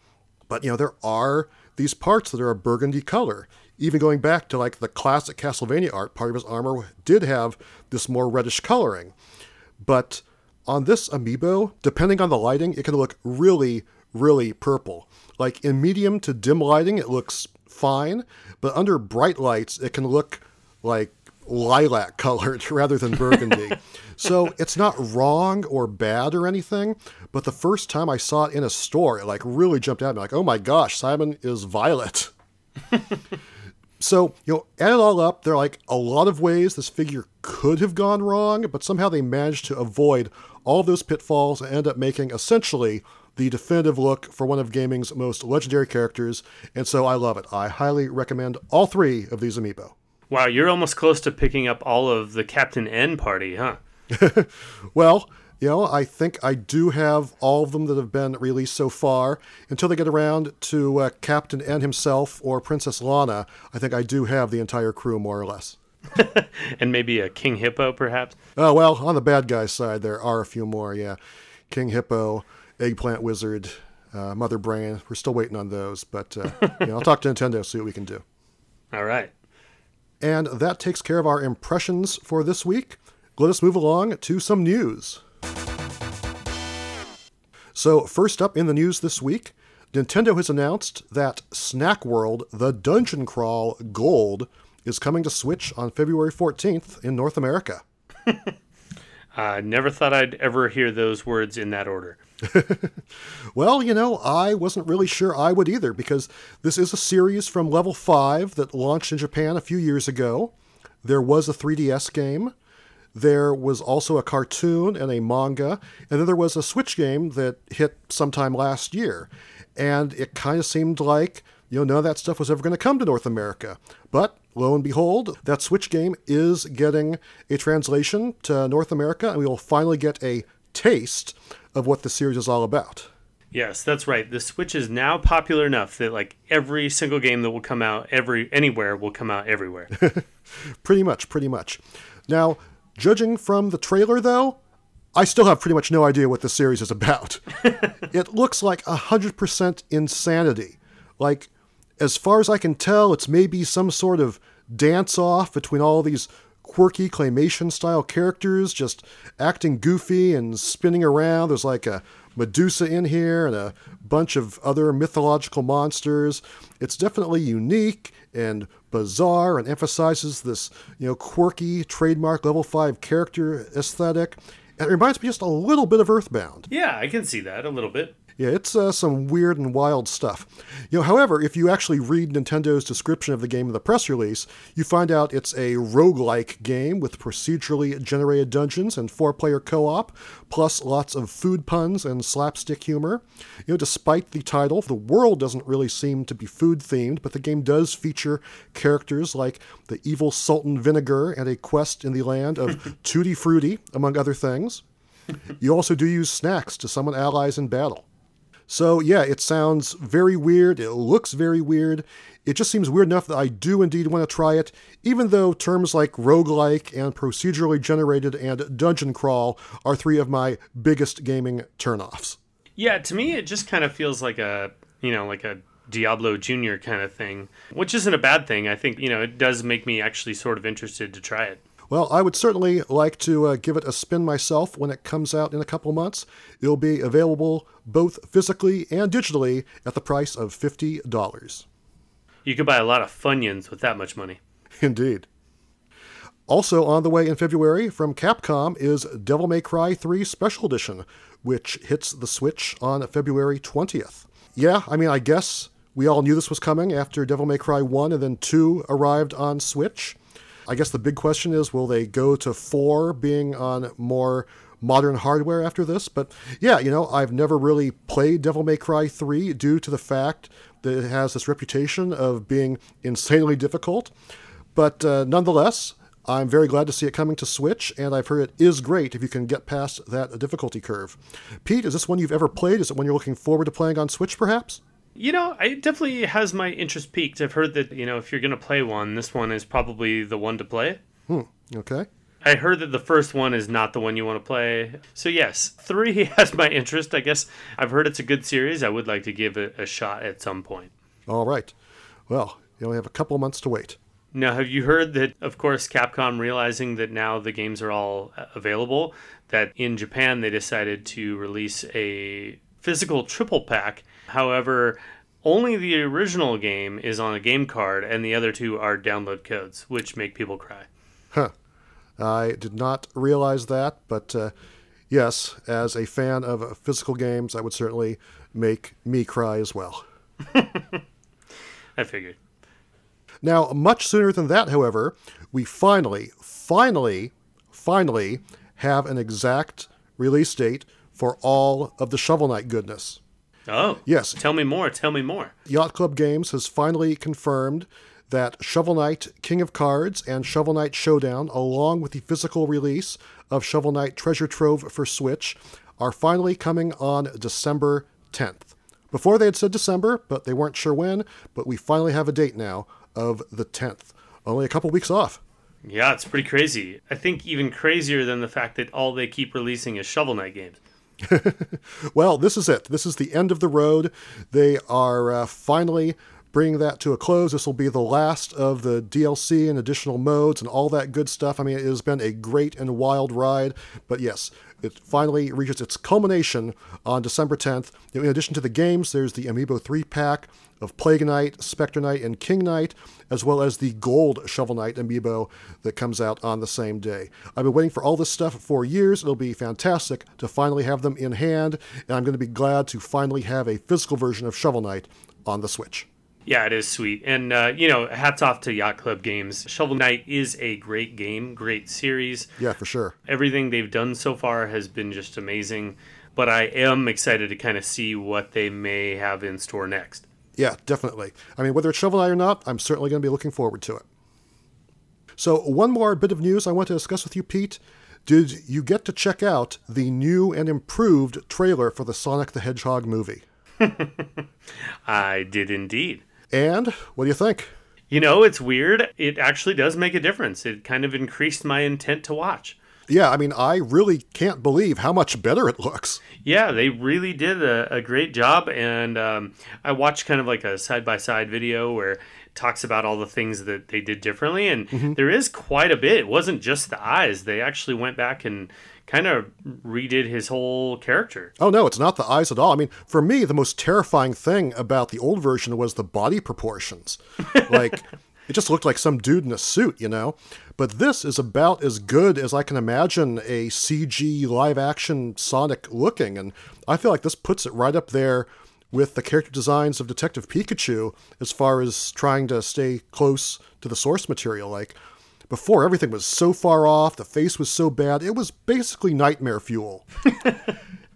But you know, there are these parts that are a burgundy color. Even going back to like the classic Castlevania art, part of his armor did have this more reddish coloring. But on this amiibo, depending on the lighting, it can look really, really purple. Like in medium to dim lighting, it looks fine, but under bright lights, it can look like lilac colored [LAUGHS] rather than burgundy. so it's not wrong or bad or anything, but the first time I saw it in a store, it like really jumped out at me like, oh my gosh, Simon is violet. [LAUGHS] So, you know, add it all up, there are like a lot of ways this figure could have gone wrong, but somehow they managed to avoid all those pitfalls and end up making essentially the definitive look for one of gaming's most legendary characters, and so I love it. I highly recommend all three of these amiibo. Wow, you're almost close to picking up all of the Captain N party, huh? [LAUGHS] Well, you know, I think I do have all of them that have been released so far. Until they get around to uh, Captain N himself or Princess Lana, I think I do have the entire crew more or less. [LAUGHS] And maybe a King Hippo, perhaps? Oh, well, on the bad guy side, there are a few more, yeah. King Hippo, Eggplant Wizard, uh, Mother Brain. We're still waiting on those, but uh, [LAUGHS] you know, I'll talk to Nintendo, see what we can do. All right. And that takes care of our impressions for this week. Let us move along to some news. So, first up in the news this week, Nintendo has announced that Snack World The Dungeon Crawl Gold is coming to Switch on February 14th in North America. [LAUGHS] I never thought I'd ever hear those words in that order. [LAUGHS] Well, you know, I wasn't really sure I would either because this is a series from Level 5 that launched in Japan a few years ago. There was a 3DS game. There was also a cartoon and a manga, and then there was a Switch game that hit sometime last year. And it kind of seemed like, you know, none of that stuff was ever going to come to North America. But lo and behold, that Switch game is getting a translation to North America, and we will finally get a taste of what the series is all about. Yes, that's right. The Switch is now popular enough that like every single game that will come out every anywhere will come out everywhere. [LAUGHS] Pretty much, pretty much. Now, judging from the trailer, though, I still have pretty much no idea what the series is about. [LAUGHS] it looks like 100% insanity. Like, as far as I can tell, it's maybe some sort of dance off between all these quirky claymation style characters just acting goofy and spinning around. There's like a Medusa in here and a bunch of other mythological monsters. It's definitely unique and bizarre and emphasizes this, you know, quirky trademark level 5 character aesthetic. And it reminds me just a little bit of Earthbound. yeah, I can see that a little bit. Yeah, it's uh, some weird and wild stuff. You know, however, if you actually read Nintendo's description of the game in the press release, you find out it's a roguelike game with procedurally generated dungeons and four-player co-op, plus lots of food puns and slapstick humor. You know, despite the title, the world doesn't really seem to be food themed, but the game does feature characters like the evil Sultan Vinegar and a quest in the land of [LAUGHS] Tutti Frutti, among other things. You also do use snacks to summon allies in battle. So, yeah, it sounds very weird. It looks very weird. It just seems weird enough that I do indeed want to try it, even though terms like roguelike and procedurally generated and dungeon crawl are three of my biggest gaming turnoffs. Yeah, to me, it just kind of feels like a you know like a Diablo Junior kind of thing, which isn't a bad thing. I think you know it does make me actually sort of interested to try it. Well, I would certainly like to uh, give it a spin myself when it comes out in a couple months. It'll be available both physically and digitally at the price of $50. You could buy a lot of Funyuns with that much money. [LAUGHS] Indeed. Also on the way in February from Capcom is Devil May Cry 3 Special Edition, which hits the Switch on February 20th. Yeah, I mean, I guess we all knew this was coming after Devil May Cry 1 and then 2 arrived on Switch. I guess the big question is will they go to 4 being on more modern hardware after this? But yeah, you know, I've never really played Devil May Cry 3 due to the fact that it has this reputation of being insanely difficult. But uh, nonetheless, I'm very glad to see it coming to Switch, and I've heard it is great if you can get past that difficulty curve. Pete, is this one you've ever played? Is it one you're looking forward to playing on Switch, perhaps? You know, it definitely has my interest peaked. I've heard that you know if you're gonna play one, this one is probably the one to play. Hmm. Okay. I heard that the first one is not the one you want to play. So yes, three [LAUGHS] has my interest. I guess I've heard it's a good series. I would like to give it a shot at some point. All right. Well, you only have a couple months to wait. Now, have you heard that, of course, Capcom realizing that now the games are all uh, available, that in Japan they decided to release a physical triple pack. However, only the original game is on a game card, and the other two are download codes, which make people cry. Huh. I did not realize that, but uh, yes, as a fan of physical games, I would certainly make me cry as well. [LAUGHS] I figured. Now, much sooner than that, however, we finally, finally, finally have an exact release date for all of the Shovel Knight goodness. Oh, Yes, Tell me more. Tell me more. Yacht Club Games has finally confirmed that Shovel Knight King of Cards and Shovel Knight Showdown, along with the physical release of Shovel Knight Treasure Trove for Switch, are finally coming on December 10th. Before they had said December, but they weren't sure when, but we finally have a date now of the 10th. Only a couple weeks off. Yeah, it's pretty crazy. I think even crazier than the fact that all they keep releasing is Shovel Knight games. [LAUGHS] well, this is it. This is the end of the road. They are uh, finally bringing that to a close. This will be the last of the DLC and additional modes and all that good stuff. I mean, it has been a great and wild ride, but yes, it finally reaches its culmination on December 10th. In addition to the games, there's the Amiibo 3 pack of Plague Knight, Spectre Knight, and King Knight, as well as the Gold Shovel Knight Amiibo that comes out on the same day. I've been waiting for all this stuff for years. It'll be fantastic to finally have them in hand, and I'm going to be glad to finally have a physical version of Shovel Knight on the Switch. Yeah, it is sweet. And, uh, you know, hats off to Yacht Club Games. Shovel Knight is a great game, great series. Yeah, for sure. Everything they've done so far has been just amazing. But I am excited to kind of see what they may have in store next. Yeah, definitely. I mean, whether it's Shovel Knight or not, I'm certainly going to be looking forward to it. So, one more bit of news I want to discuss with you, Pete. Did you get to check out the new and improved trailer for the Sonic the Hedgehog movie? [LAUGHS] I did indeed. And what do you think? You know, it's weird. It actually does make a difference. It kind of increased my intent to watch. Yeah, I mean, I really can't believe how much better it looks. Yeah, they really did a, a great job. And um, I watched kind of like a side by side video where it talks about all the things that they did differently. And mm-hmm. there is quite a bit. It wasn't just the eyes, they actually went back and kind of redid his whole character. Oh no, it's not the eyes at all. I mean, for me, the most terrifying thing about the old version was the body proportions. [LAUGHS] Like it just looked like some dude in a suit, you know. But this is about as good as I can imagine a CG live action Sonic looking, and I feel like this puts it right up there with the character designs of Detective Pikachu as far as trying to stay close to the source material. Like before everything was so far off, the face was so bad, it was basically nightmare fuel. [LAUGHS]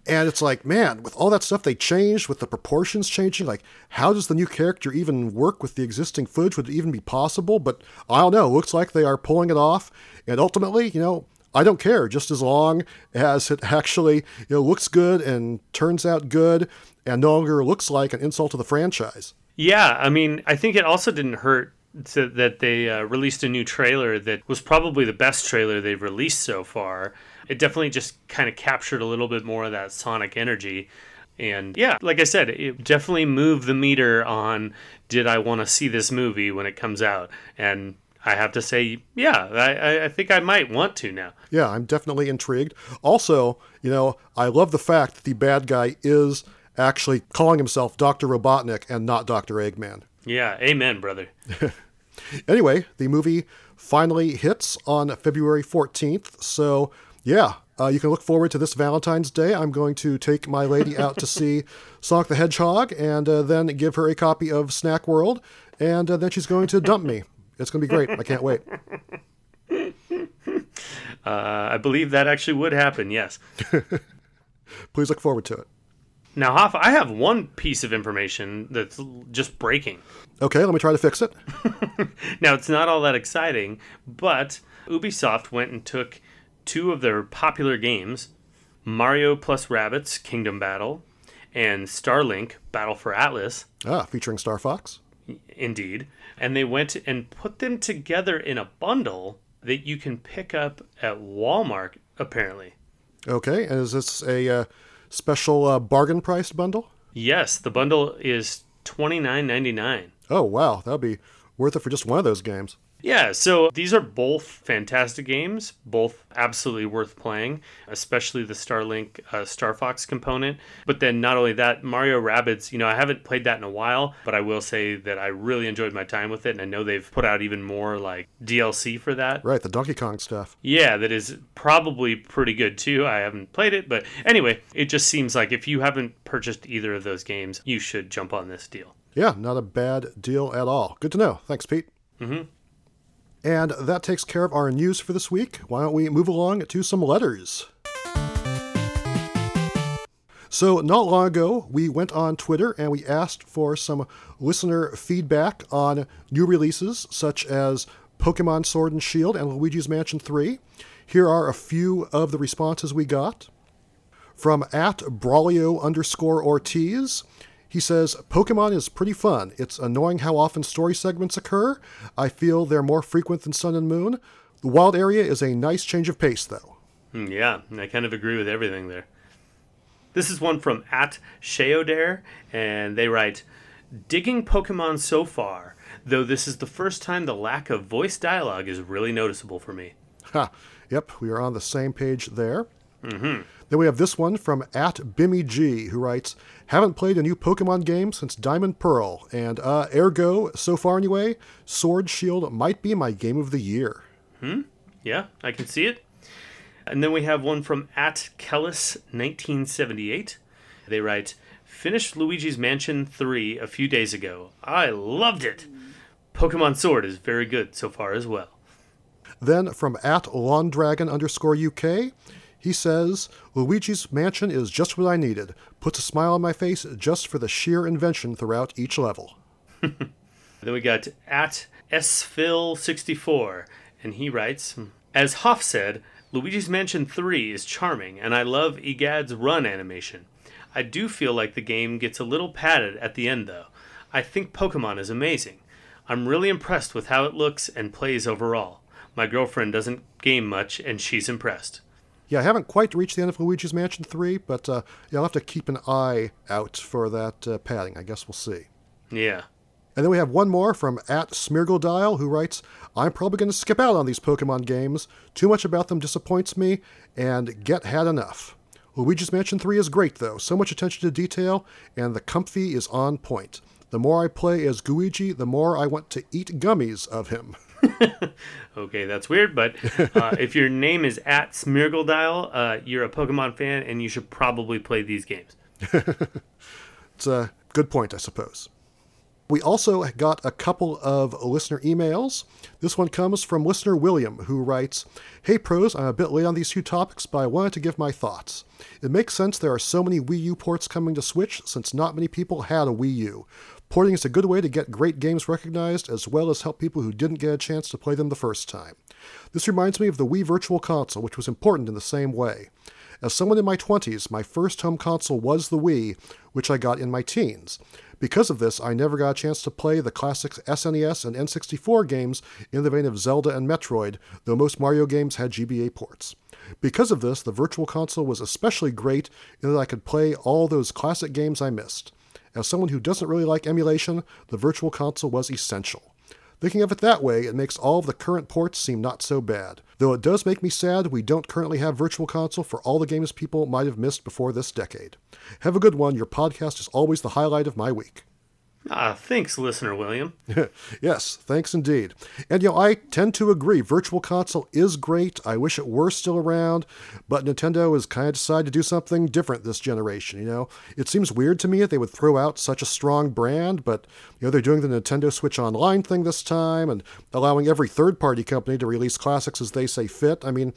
and it's like, man, with all that stuff they changed, with the proportions changing, like, how does the new character even work with the existing footage? Would it even be possible? But I don't know. It looks like they are pulling it off. And ultimately, you know, I don't care, just as long as it actually you know, looks good and turns out good and no longer looks like an insult to the franchise. Yeah, I mean, I think it also didn't hurt to, that they uh, released a new trailer that was probably the best trailer they've released so far. It definitely just kind of captured a little bit more of that Sonic energy. And yeah, like I said, it definitely moved the meter on did I want to see this movie when it comes out? And I have to say, yeah, I, I think I might want to now. Yeah, I'm definitely intrigued. Also, you know, I love the fact that the bad guy is actually calling himself Dr. Robotnik and not Dr. Eggman. Yeah, amen, brother. [LAUGHS] anyway, the movie finally hits on February 14th. So, yeah, uh, you can look forward to this Valentine's Day. I'm going to take my lady out to see [LAUGHS] Sonic the Hedgehog and uh, then give her a copy of Snack World, and uh, then she's going to dump me. It's going to be great. I can't wait. [LAUGHS] Uh, I believe that actually would happen, yes. Please look forward to it. Now, Hoff, I have one piece of information that's just breaking. Okay, let me try to fix it. [LAUGHS] now, it's not all that exciting, but Ubisoft went and took two of their popular games, Mario plus Rabbids Kingdom Battle and Starlink Battle for Atlas. Ah, featuring Star Fox. Indeed. And they went and put them together in a bundle that you can pick up at Walmart, apparently. Okay, and is this a uh, special uh, bargain priced bundle? Yes, the bundle is twenty nine ninety nine. Oh wow, that'd be worth it for just one of those games. Yeah, so these are both fantastic games, both absolutely worth playing, especially the Starlink uh, Star Fox component. But then not only that, Mario Rabbids, you know, I haven't played that in a while, but I will say that I really enjoyed my time with it, and I know they've put out even more like DLC for that. Right, the Donkey Kong stuff. Yeah, that is probably pretty good too. I haven't played it, but anyway, it just seems like if you haven't purchased either of those games, you should jump on this deal. Yeah, not a bad deal at all. Good to know. Thanks, Pete. Mm-hmm. And that takes care of our news for this week. Why don't we move along to some letters? So, not long ago, we went on Twitter and we asked for some listener feedback on new releases such as Pokemon Sword and Shield and Luigi's Mansion 3. Here are a few of the responses we got. From at Braulio underscore Ortiz, he says, Pokemon is pretty fun. It's annoying how often story segments occur. I feel they're more frequent than Sun and Moon. The wild area is a nice change of pace, though. Hmm, Yeah, I kind of agree with everything there. This is one from at Sheodare, and they write, Digging Pokemon so far, though this is the first time the lack of voice dialogue is really noticeable for me. Ha! Yep, we are on the same page there. Mm-hmm. Then we have this one from at Bimmy G, who writes, "Haven't played a new Pokemon game since Diamond Pearl, and uh, ergo, so far anyway, Sword Shield might be my game of the year." Hmm. Yeah, I can see it. And then we have one from at Kellis1978. They write, Finished Luigi's Mansion 3 a few days ago. I loved it. Pokemon Sword is very good so far as well. Then from at LawnDragon underscore UK, he says, "Luigi's Mansion is just what I needed. Puts a smile on my face just for the sheer invention throughout each level." [LAUGHS] Then we got at sphil64, and he writes, As Hoff said, Luigi's Mansion 3 is charming, and I love Egad's run animation. I do feel like the game gets a little padded at the end, though. I think Pokemon is amazing. I'm really impressed with how it looks and plays overall. My girlfriend doesn't game much, and she's impressed. Yeah, I haven't quite reached the end of Luigi's Mansion 3, but uh, I'll have to keep an eye out for that uh, padding. I guess we'll see. Yeah. And then we have one more from at Smirgledile who writes, I'm probably going to skip out on these Pokemon games. Too much about them disappoints me, and get had enough. Luigi's Mansion 3 is great though, so much attention to detail, and the comfy is on point. The more I play as Gooigi, the more I want to eat gummies of him. [LAUGHS] [LAUGHS] Okay, that's weird, but uh, if your name is at Smirgledile, uh, you're a Pokemon fan, and you should probably play these games. [LAUGHS] It's a good point, I suppose. We also got a couple of listener emails. This one comes from listener William, who writes Hey pros, I'm a bit late on these two topics, but I wanted to give my thoughts. It makes sense there are so many Wii U ports coming to Switch since not many people had a Wii U. Porting is a good way to get great games recognized as well as help people who didn't get a chance to play them the first time. This reminds me of the Wii Virtual Console, which was important in the same way. As someone in my 20s, my first home console was the Wii, which I got in my teens. Because of this, I never got a chance to play the classic SNES and N64 games in the vein of Zelda and Metroid, though most Mario games had GBA ports. Because of this, the Virtual Console was especially great in that I could play all those classic games I missed. As someone who doesn't really like emulation, the Virtual Console was essential. Thinking of it that way, it makes all of the current ports seem not so bad. Though it does make me sad we don't currently have Virtual Console for all the games people might have missed before this decade. Have a good one. Your podcast is always the highlight of my week. Ah, thanks, listener William. [LAUGHS] yes, thanks indeed. And you know, I tend to agree. Virtual Console is great. I wish it were still around, but Nintendo has kind of decided to do something different this generation. You know, it seems weird to me that they would throw out such a strong brand, but you know, they're doing the Nintendo Switch Online thing this time and allowing every third-party company to release classics as they say fit. I mean,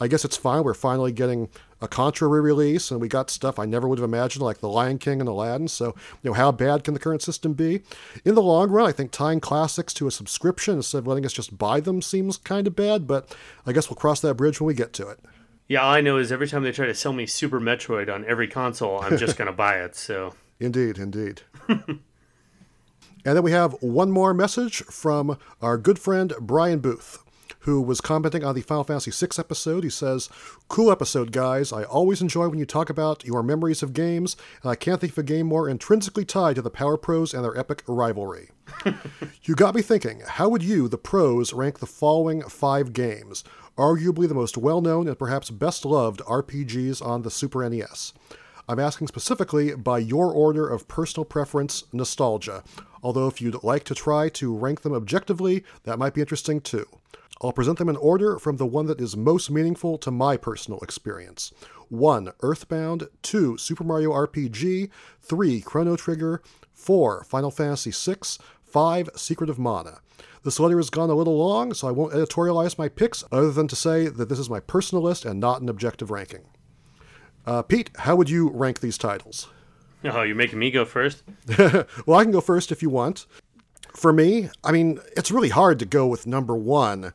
I guess it's fine. We're finally getting a Contra re-release, and we got stuff I never would have imagined, like The Lion King and Aladdin. So, you know, how bad can the current system be? In the long run, I think tying classics to a subscription instead of letting us just buy them seems kind of bad, but I guess we'll cross that bridge when we get to it. Yeah, all I know is every time they try to sell me Super Metroid on every console, I'm just going to buy it. So, [LAUGHS] Indeed, indeed. [LAUGHS] and then we have one more message from our good friend Brian Booth, who was commenting on the Final Fantasy VI episode. He says, Cool episode, guys. I always enjoy when you talk about your memories of games, and I can't think of a game more intrinsically tied to the Power Pros and their epic rivalry. [LAUGHS] you got me thinking, how would you, the pros, rank the following five games? Arguably the most well known and perhaps best loved RPGs on the Super NES. I'm asking specifically by your order of personal preference nostalgia, although if you'd like to try to rank them objectively, that might be interesting too. I'll present them in order from the one that is most meaningful to my personal experience. 1. Earthbound, 2. Super Mario RPG, 3. Chrono Trigger, 4. Final Fantasy VI, 5. Secret of Mana. This letter has gone a little long, so I won't editorialize my picks other than to say that this is my personal list and not an objective ranking. Uh, Pete, how would you rank these titles? Oh, you're making me go first? [LAUGHS] well, I can go first if you want. For me, I mean, it's really hard to go with number one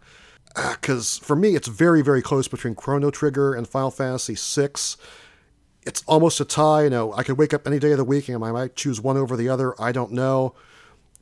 because uh, for me, it's very, very close between Chrono Trigger and Final Fantasy VI. It's almost a tie. You know, I could wake up any day of the week and I might choose one over the other. I don't know.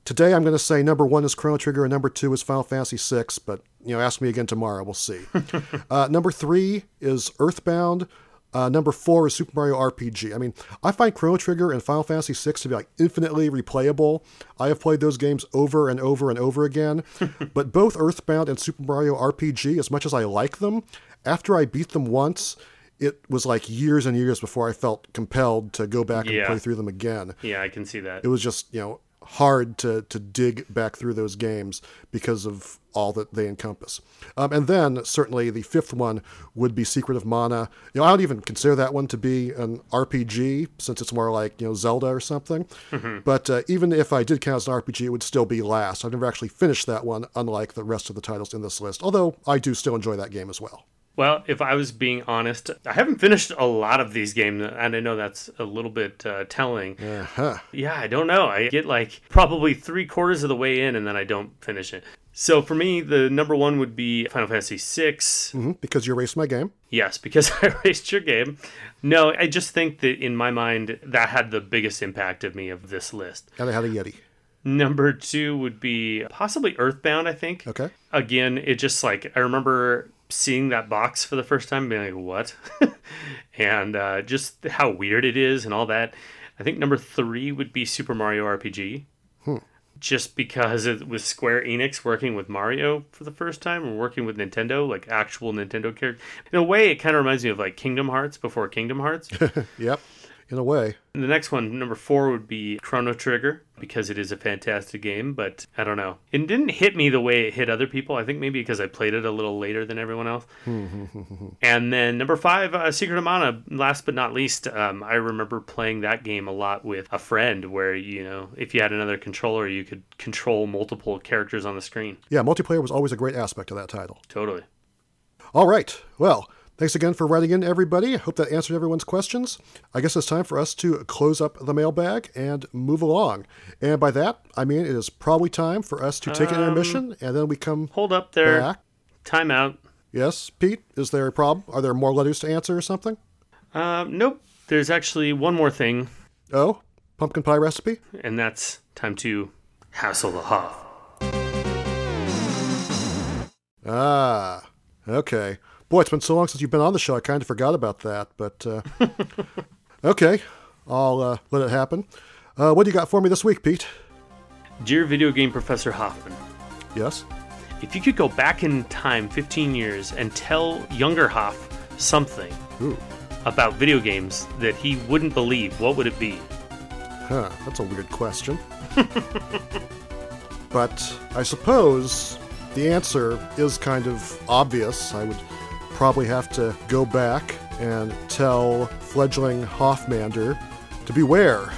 Today, I'm going to say number one is Chrono Trigger and number two is Final Fantasy VI, but you know, ask me again tomorrow. We'll see. [LAUGHS] uh, number three is Earthbound. Uh, number four is Super Mario RPG. I mean, I find Chrono Trigger and Final Fantasy VI to be like infinitely replayable. I have played those games over and over and over again. [LAUGHS] but both Earthbound and Super Mario RPG, as much as I like them, after I beat them once, it was like years and years before I felt compelled to go back and Yeah. play through them again. Yeah, I can see that. It was just, you know, hard to, to dig back through those games because of all that they encompass. Um, and then certainly the fifth one would be Secret of Mana. You know, I don't even consider that one to be an RPG since it's more like you know Zelda or something. But uh, even if I did count as an RPG, it would still be last. I've never actually finished that one, unlike the rest of the titles in this list. Although I do still enjoy that game as well. Well, if I was being honest, I haven't finished a lot of these games, and I know that's a little bit uh, telling. Uh-huh. Yeah, I don't know. I get like probably three quarters of the way in, and then I don't finish it. So for me, the number one would be Final Fantasy VI. hmm because you erased my game. Yes, because [LAUGHS] I erased your game. No, I just think that in my mind, that had the biggest impact of me of this list. And I had a Yeti. Number two would be possibly Earthbound, I think. Okay. Again, it just like, I remember seeing that box for the first time, being like, what? [LAUGHS] and uh, just how weird it is and all that. I think number three would be Super Mario RPG. Just because it was Square Enix working with Mario for the first time and working with Nintendo, like actual Nintendo characters. In a way, it kind of reminds me of like Kingdom Hearts before Kingdom Hearts. [LAUGHS] Yep. In a way. And the next one, number four, would be Chrono Trigger because it is a fantastic game, but I don't know. It didn't hit me the way it hit other people. I think maybe because I played it a little later than everyone else. [LAUGHS] and then number five, uh, Secret of Mana. Last but not least, um, I remember playing that game a lot with a friend where, you know, if you had another controller, you could control multiple characters on the screen. Yeah, multiplayer was always a great aspect of that title. Totally. All right. Well, thanks again for writing in, everybody. I hope that answered everyone's questions. I guess it's time for us to close up the mailbag and move along. And by that, I mean it is probably time for us to take an intermission and then we come Hold up there. back. Time out. Yes, Pete, is there a problem? Are there more letters to answer or something? Um, nope. There's actually one more thing Oh, pumpkin pie recipe? and that's time to hassle the Hoff. Ah, okay. Boy, it's been so long since you've been on the show, I kind of forgot about that. But uh, [LAUGHS] okay, I'll uh, let it happen. Uh, what do you got for me this week, Pete? Dear video game professor Hoffman, Yes? if you could go back in time 15 years and tell younger Hoff something Ooh, about video games that he wouldn't believe, what would it be? huh, that's a weird question. [LAUGHS] but I suppose the answer is kind of obvious. I would probably have to go back and tell fledgling Hoffmander to beware,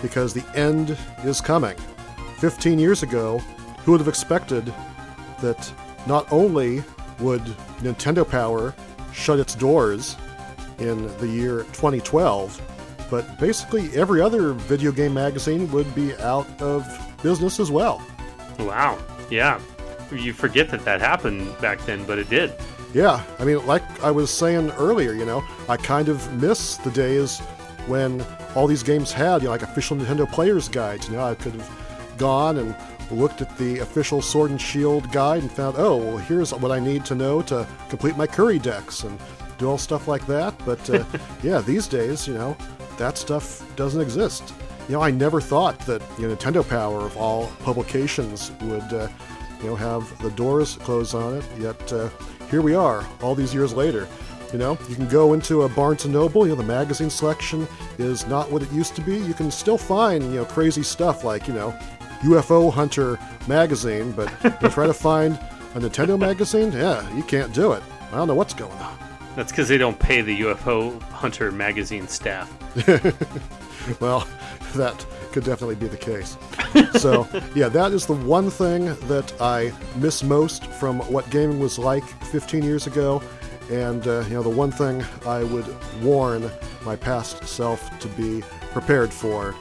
because the end is coming. 15 years ago, who would have expected that not only would Nintendo Power shut its doors in the year 2012, but basically every other video game magazine would be out of business as well. Wow. Yeah. You forget that that happened back then, but it did. Yeah, I mean, like I was saying earlier, you know, I kind of miss the days when all these games had, you know, like official Nintendo players guides. You know, I could have gone and looked at the official Sword and Shield guide and found, oh, well, here's what I need to know to complete my Curry Dex and do all stuff like that. But uh, [LAUGHS] yeah, these days, you know, that stuff doesn't exist. You know, I never thought that you know, Nintendo Power of all publications would, uh, you know, have the doors closed on it. Yet uh, here we are, all these years later. You know, you can go into a Barnes and Noble. You know, the magazine selection is not what it used to be. You can still find you know crazy stuff like you know UFO Hunter magazine, but [LAUGHS] you try to find a Nintendo magazine, yeah, you can't do it. I don't know what's going on. That's because they don't pay the UFO Hunter magazine staff. [LAUGHS] Well, that could definitely be the case. So, yeah, that is the one thing that I miss most from what gaming was like 15 years ago. And, uh, you know, the one thing I would warn my past self to be prepared for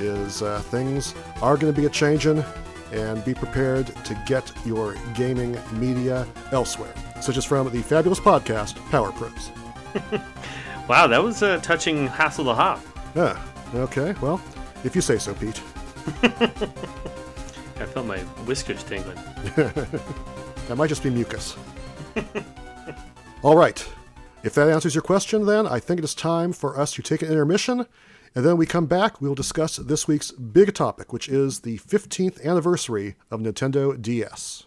is uh, things are going to be a changing and be prepared to get your gaming media elsewhere, such as from the fabulous podcast Power Pros. [LAUGHS] Wow, that was a touching hassle to hop. Yeah, okay, well, if you say so, Pete. [LAUGHS] I felt my whiskers tingling. [LAUGHS] That might just be mucus. [LAUGHS] All right. If that answers your question, then I think it is time for us to take an intermission. And then we come back, we will discuss this week's big topic, which is the 15th anniversary of Nintendo DS.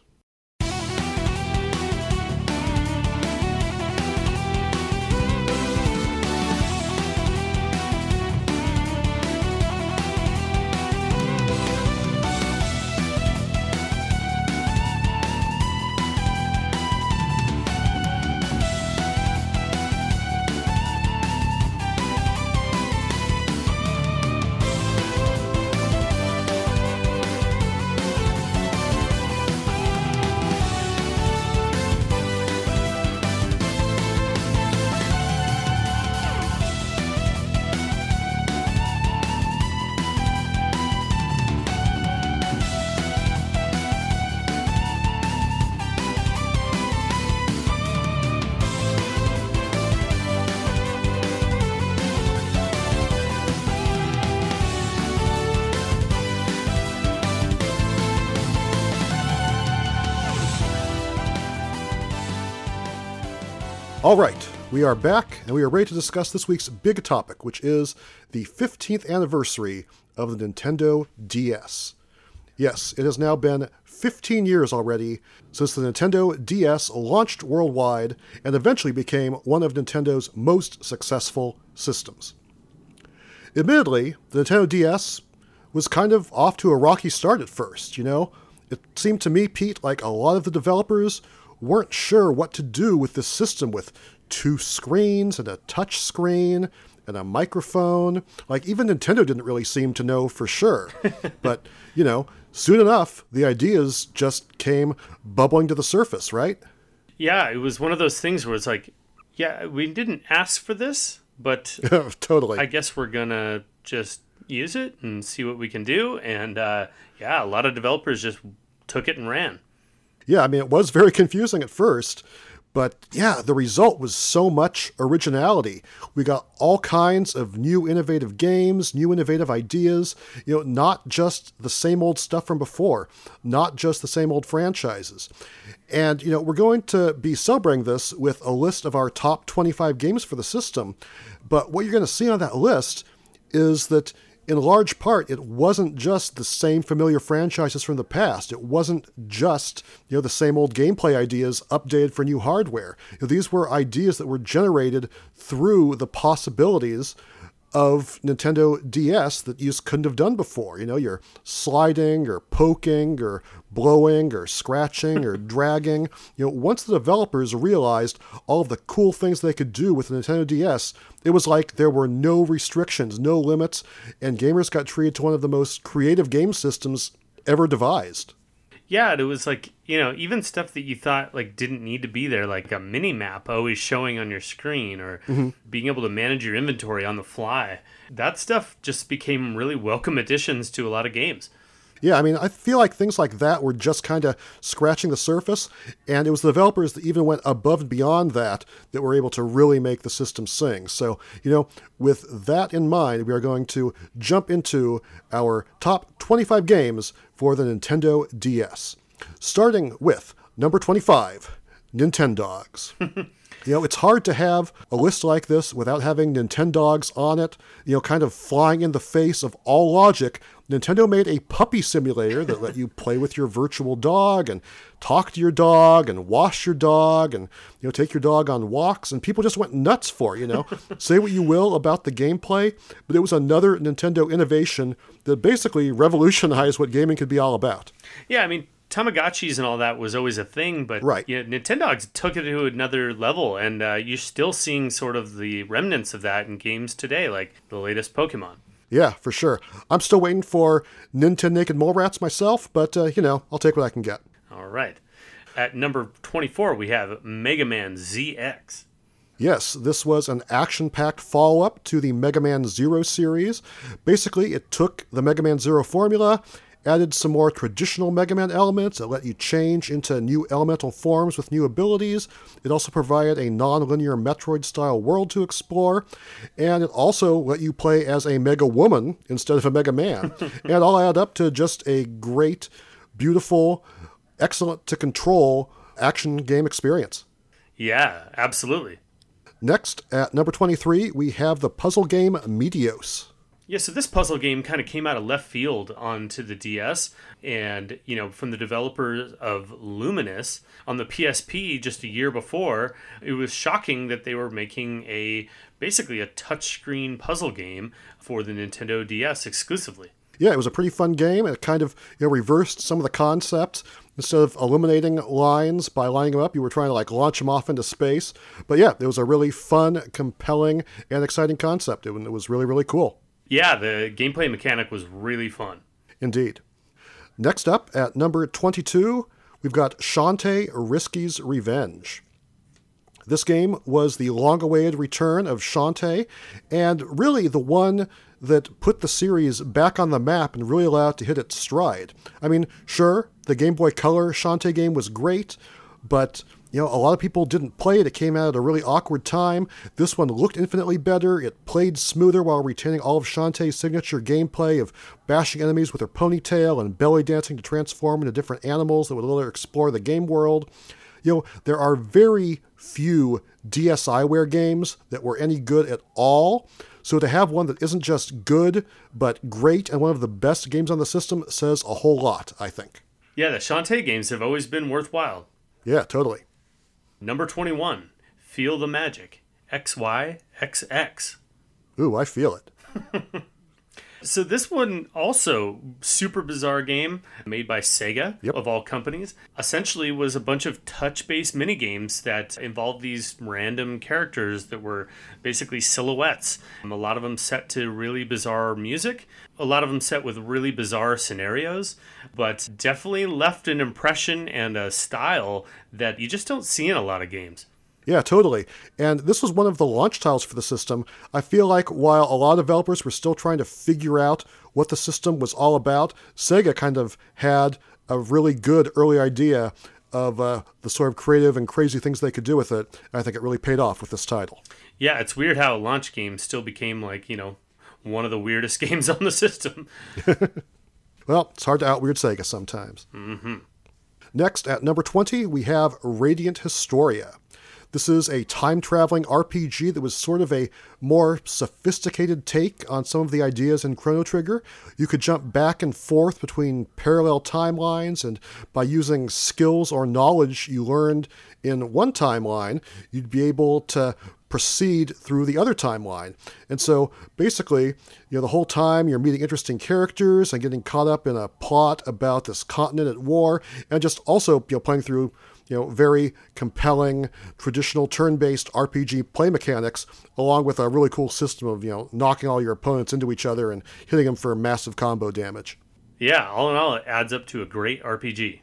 All right, we are back and we are ready to discuss this week's big topic, which is the 15th anniversary of the Nintendo DS. Yes, it has now been 15 years already since the Nintendo DS launched worldwide and eventually became one of Nintendo's most successful systems. Admittedly, the Nintendo DS was kind of off to a rocky start at first, you know? It seemed to me, Pete, like a lot of the developers weren't sure what to do with this system with two screens and a touch screen and a microphone. Like, even Nintendo didn't really seem to know for sure. [LAUGHS] but, you know, soon enough, the ideas just came bubbling to the surface, right? Yeah, it was one of those things where it's like, yeah, we didn't ask for this, but [LAUGHS] totally. I guess we're gonna just use it and see what we can do. And uh, yeah, a lot of developers just took it and ran. Yeah, I mean, it was very confusing at first, but yeah, the result was so much originality. We got all kinds of new innovative games, new innovative ideas, you know, not just the same old stuff from before, not just the same old franchises. And, you know, we're going to be celebrating this with a list of our top 25 games for the system. But what you're going to see on that list is that in large part, it wasn't just the same familiar franchises from the past. It wasn't just you know the same old gameplay ideas updated for new hardware. You know, these were ideas that were generated through the possibilities of Nintendo DS that you just couldn't have done before. You know, you're sliding or poking or blowing or scratching or [LAUGHS] dragging. You know, once the developers realized all of the cool things they could do with the Nintendo DS, it was like there were no restrictions, no limits, and gamers got treated to one of the most creative game systems ever devised. Yeah, it was like, you know, even stuff that you thought like didn't need to be there, like a mini map always showing on your screen or mm-hmm. being able to manage your inventory on the fly. That stuff just became really welcome additions to a lot of games. Yeah, I mean, I feel like things like that were just kind of scratching the surface, and it was the developers that even went above and beyond that that were able to really make the system sing. So, you know, with that in mind, we are going to jump into our top 25 games for the Nintendo DS. Starting with number 25, Nintendogs. [LAUGHS] You know, it's hard to have a list like this without having Nintendogs on it, you know, kind of flying in the face of all logic. Nintendo made a puppy simulator that let you play with your virtual dog and talk to your dog and wash your dog and, you know, take your dog on walks. And people just went nuts for it, you know. [LAUGHS] Say what you will about the gameplay, but it was another Nintendo innovation that basically revolutionized what gaming could be all about. Yeah, I mean, Tamagotchis and all that was always a thing, but Right. yeah, Nintendogs took it to another level, and uh, you're still seeing sort of the remnants of that in games today, like the latest Pokemon. Yeah, for sure. I'm still waiting for Nintendo Naked Mole Rats myself, but, uh, you know, I'll take what I can get. All right. At number 24, we have Mega Man ZX. Yes, this was an action packed follow up to the Mega Man Zero series. Basically, it took the Mega Man Zero formula, added some more traditional Mega Man elements that let you change into new elemental forms with new abilities. It also provided a non linear Metroid style world to explore, and it also let you play as a Mega Woman instead of a Mega Man. [LAUGHS] and all add up to just a great, beautiful, excellent to control action game experience. Yeah, absolutely. Next, at number 23, we have the puzzle game Meteos. Yeah, so this puzzle game kind of came out of left field onto the DS, and you know, from the developers of Lumines on the PSP just a year before, it was shocking that they were making a basically a touchscreen puzzle game for the Nintendo DS exclusively. Yeah, it was a pretty fun game. It kind of you know reversed some of the concepts. Instead of eliminating lines by lining them up, you were trying to like launch them off into space. But yeah, it was a really fun, compelling, and exciting concept. It, it was really, really cool. Yeah, the gameplay mechanic was really fun. Indeed. Next up at number 22, we've got Shantae Risky's Revenge. This game was the long awaited return of Shantae, and really the one that put the series back on the map and really allowed it to hit its stride. I mean, sure, the Game Boy Color Shantae game was great, but you know, a lot of people didn't play it. It came out at a really awkward time. This one looked infinitely better. It played smoother while retaining all of Shantae's signature gameplay of bashing enemies with her ponytail and belly dancing to transform into different animals that would let her explore the game world. You know, there are very few DSiWare games that were any good at all. So to have one that isn't just good, but great and one of the best games on the system says a whole lot, I think. Yeah, the Shantae games have always been worthwhile. Yeah, totally. Number 21, Feel the Magic, XYXX. Ooh, I feel it. [LAUGHS] So this one also super bizarre game made by Sega Yep. of all companies. Essentially was a bunch of touch-based mini games that involved these random characters that were basically silhouettes. Um, a lot of them set to really bizarre music, a lot of them set with really bizarre scenarios, but definitely left an impression and a style that you just don't see in a lot of games. Yeah, totally. And this was one of the launch titles for the system. I feel like while a lot of developers were still trying to figure out what the system was all about, Sega kind of had a really good early idea of uh, the sort of creative and crazy things they could do with it. And I think it really paid off with this title. Yeah, it's weird how a launch game still became like, you know, one of the weirdest [LAUGHS] games on the system. [LAUGHS] Well, it's hard to out weird Sega sometimes. Mm-hmm. Next, at number 20, we have Radiant Historia. This is a time traveling RPG that was sort of a more sophisticated take on some of the ideas in Chrono Trigger. You could jump back and forth between parallel timelines, and by using skills or knowledge you learned in one timeline, you'd be able to proceed through the other timeline. And so basically, you know, the whole time you're meeting interesting characters and getting caught up in a plot about this continent at war, and just also, you know, playing through you know, very compelling traditional turn-based RPG play mechanics, along with a really cool system of you know knocking all your opponents into each other and hitting them for massive combo damage. Yeah, all in all, it adds up to a great RPG.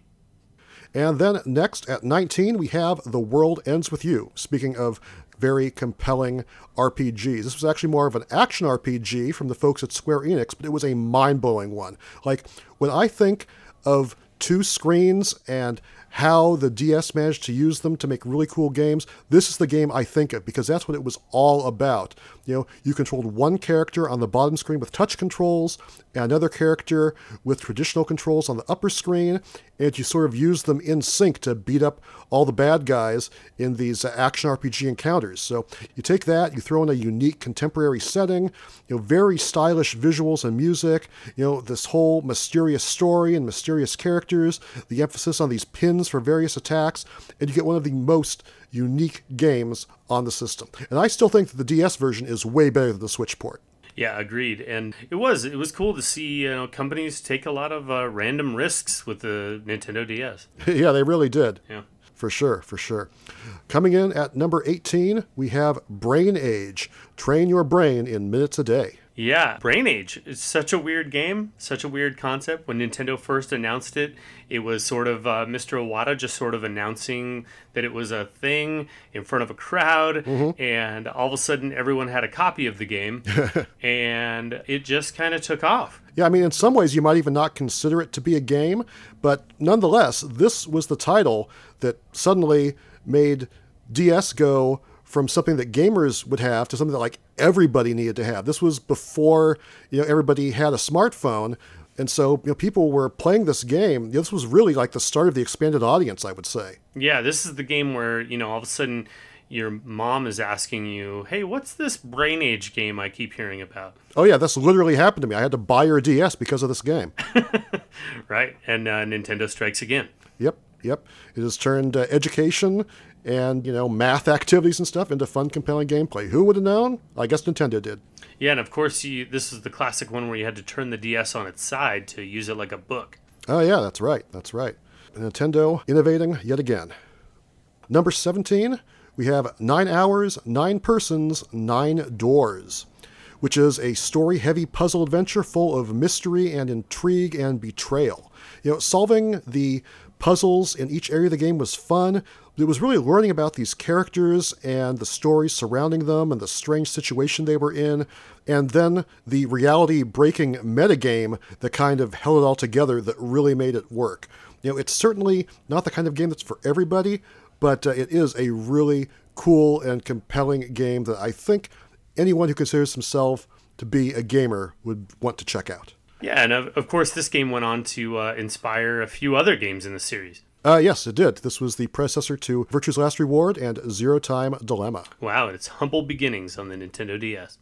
And then next at 19, we have The World Ends With You. Speaking of very compelling RPGs. This was actually more of an action RPG from the folks at Square Enix, but it was a mind blowing one. Like, when I think of two screens and how the DS managed to use them to make really cool games, this is the game I think of because that's what it was all about. You know, you controlled one character on the bottom screen with touch controls and another character with traditional controls on the upper screen, and you sort of used them in sync to beat up all the bad guys in these uh, action RPG encounters. So you take that, you throw in a unique contemporary setting, you know, very stylish visuals and music, you know, this whole mysterious story and mysterious characters, the emphasis on these pins for various attacks, and you get one of the most unique games on the system. And I still think that the DS version is way better than the Switch port. Yeah, agreed. And it was it was cool to see you know companies take a lot of uh, random risks with the Nintendo DS. [LAUGHS] yeah, they really did. Yeah. For sure, for sure. Coming in at number 18, we have Brain Age. Train your brain in minutes a day. Yeah, Brain Age. It's such a weird game, such a weird concept. When Nintendo first announced it, it was sort of uh, Mr. Iwata just sort of announcing that it was a thing in front of a crowd, and all of a sudden everyone had a copy of the game, [LAUGHS] and it just kind of took off. Yeah, I mean, in some ways, you might even not consider it to be a game, but nonetheless, this was the title that suddenly made DS go from something that gamers would have to something that like everybody needed to have. This was before you know everybody had a smartphone, and so you know people were playing this game. This was really like the start of the expanded audience, I would say. Yeah, this is the game where, you know, all of a sudden your mom is asking you, hey, what's this Brain Age game I keep hearing about? Oh yeah, this literally happened to me. I had to buy a DS because of this game. [LAUGHS] Right? And uh, Nintendo strikes again. Yep, yep. It has turned uh, education and you know math activities and stuff into fun, compelling gameplay. Who would have known? I guess Nintendo did. Yeah, and of course, you, this is the classic one where you had to turn the DS on its side to use it like a book. Oh yeah, that's right. That's right. Nintendo innovating yet again. Number 17, we have 9 hours, 9 persons, 9 doors, which is a story-heavy puzzle adventure full of mystery and intrigue and betrayal. You know, solving the puzzles in each area of the game was fun. It was really learning about these characters and the stories surrounding them and the strange situation they were in, and then the reality breaking metagame that kind of held it all together that really made it work. You know, it's certainly not the kind of game that's for everybody, but uh, it is a really cool and compelling game that I think anyone who considers himself to be a gamer would want to check out. Yeah, and of, of course, this game went on to uh, inspire a few other games in the series. Uh, yes, it did. This was the predecessor to Virtue's Last Reward and Zero Time Dilemma. Wow, it's humble beginnings on the Nintendo DS.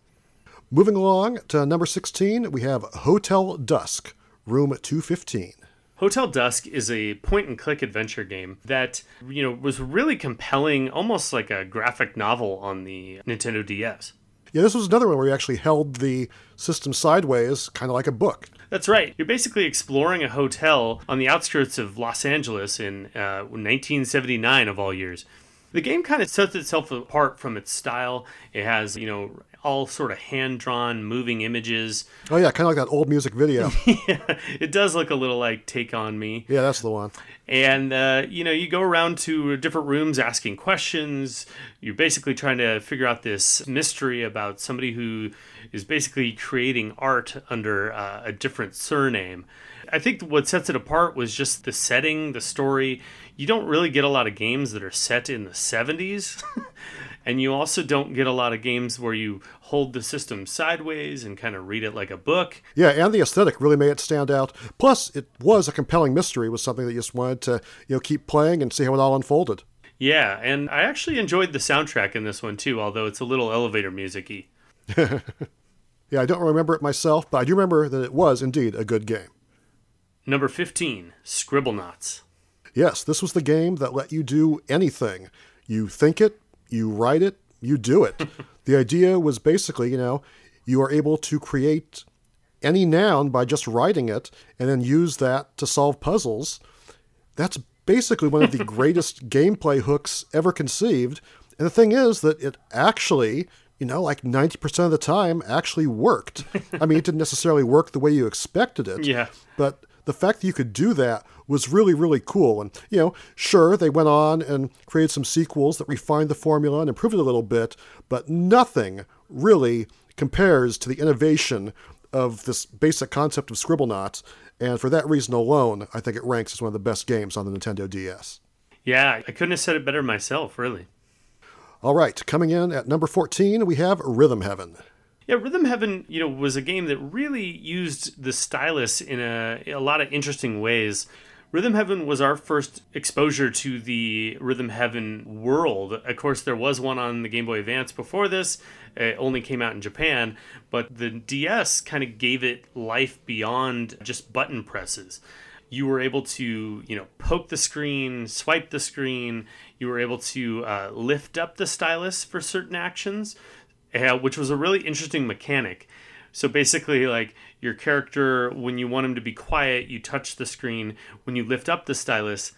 Moving along to number 16, we have Hotel Dusk, Room 215. Hotel Dusk is a point and click adventure game that, you know, was really compelling, almost like a graphic novel on the Nintendo DS. Yeah, this was another one where you actually held the system sideways, kind of like a book. That's right. You're basically exploring a hotel on the outskirts of Los Angeles in uh, 1979, of all years. The game kind of sets itself apart from its style. It has, you know, all sort of hand drawn moving images. Oh, yeah, kind of like that old music video. [LAUGHS] yeah, it does look a little like Take On Me. yeah, that's the one. And, uh, you know, you go around to different rooms asking questions. You're basically trying to figure out this mystery about somebody who is basically creating art under uh, a different surname. I think what sets it apart was just the setting, the story. You don't really get a lot of games that are set in the 70s. [LAUGHS] and you also don't get a lot of games where you hold the system sideways and kind of read it like a book. Yeah, and the aesthetic really made it stand out. Plus, it was a compelling mystery. It was something that you just wanted to, you know, keep playing and see how it all unfolded. Yeah, and I actually enjoyed the soundtrack in this one too, although it's a little elevator music y. [LAUGHS] Yeah, I don't remember it myself, but I do remember that it was indeed a good game. Number 15, Scribblenauts. Yes, this was the game that let you do anything. You think it, you write it, you do it. [LAUGHS] the idea was basically, you know, you are able to create any noun by just writing it and then use that to solve puzzles. That's basically one of the [LAUGHS] greatest gameplay hooks ever conceived. And the thing is that it actually, you know, like 90% of the time actually worked. I mean, it didn't necessarily work the way you expected it. [LAUGHS] Yeah. But the fact that you could do that was really, really cool. And, you know, sure, they went on and created some sequels that refined the formula and improved it a little bit, but nothing really compares to the innovation of this basic concept of Scribblenauts. And for that reason alone, I think it ranks as one of the best games on the Nintendo DS. Yeah, I couldn't have said it better myself, really. All right, coming in at number 14, we have Rhythm Heaven. Yeah, Rhythm Heaven, you know, was a game that really used the stylus in a, a lot of interesting ways. Rhythm Heaven was our first exposure to the Rhythm Heaven world. Of course, there was one on the Game Boy Advance before this. It only came out in Japan, but the DS kind of gave it life beyond just button presses. You were able to, you know, poke the screen, swipe the screen. You were able to uh, lift up the stylus for certain actions, uh, which was a really interesting mechanic. So basically, like your character, when you want him to be quiet, you touch the screen. When you lift up the stylus,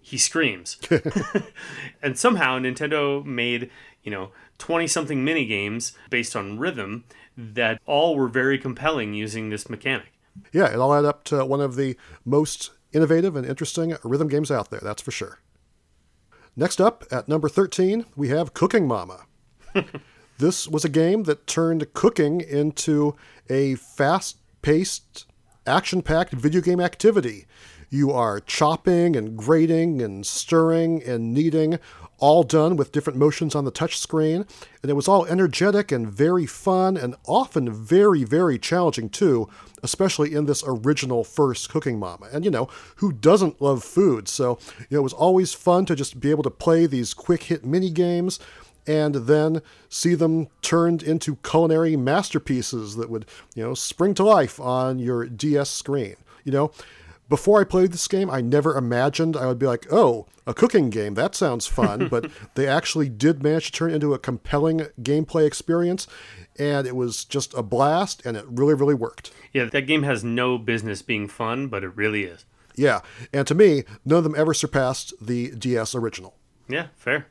he screams. [LAUGHS] [LAUGHS] and somehow Nintendo made, you know, 20 something mini games based on rhythm that all were very compelling using this mechanic. Yeah, it all added up to one of the most innovative and interesting rhythm games out there, that's for sure. Next up, at number 13, we have Cooking Mama. [LAUGHS] this was a game that turned cooking into a fast paced, action packed video game activity. You are chopping and grating and stirring and kneading, all done with different motions on the touch screen. And it was all energetic and very fun and often very, very challenging too, especially in this original first Cooking Mama. And you know, who doesn't love food? So, you know, it was always fun to just be able to play these quick hit mini games and then see them turned into culinary masterpieces that would, you know, spring to life on your DS screen. You know, before I played this game, I never imagined I would be like, oh, a cooking game, that sounds fun. [LAUGHS] but they actually did manage to turn it into a compelling gameplay experience, and it was just a blast, and it really, really worked. Yeah, that game has no business being fun, but it really is. Yeah, and to me, none of them ever surpassed the DS original. Yeah, fair.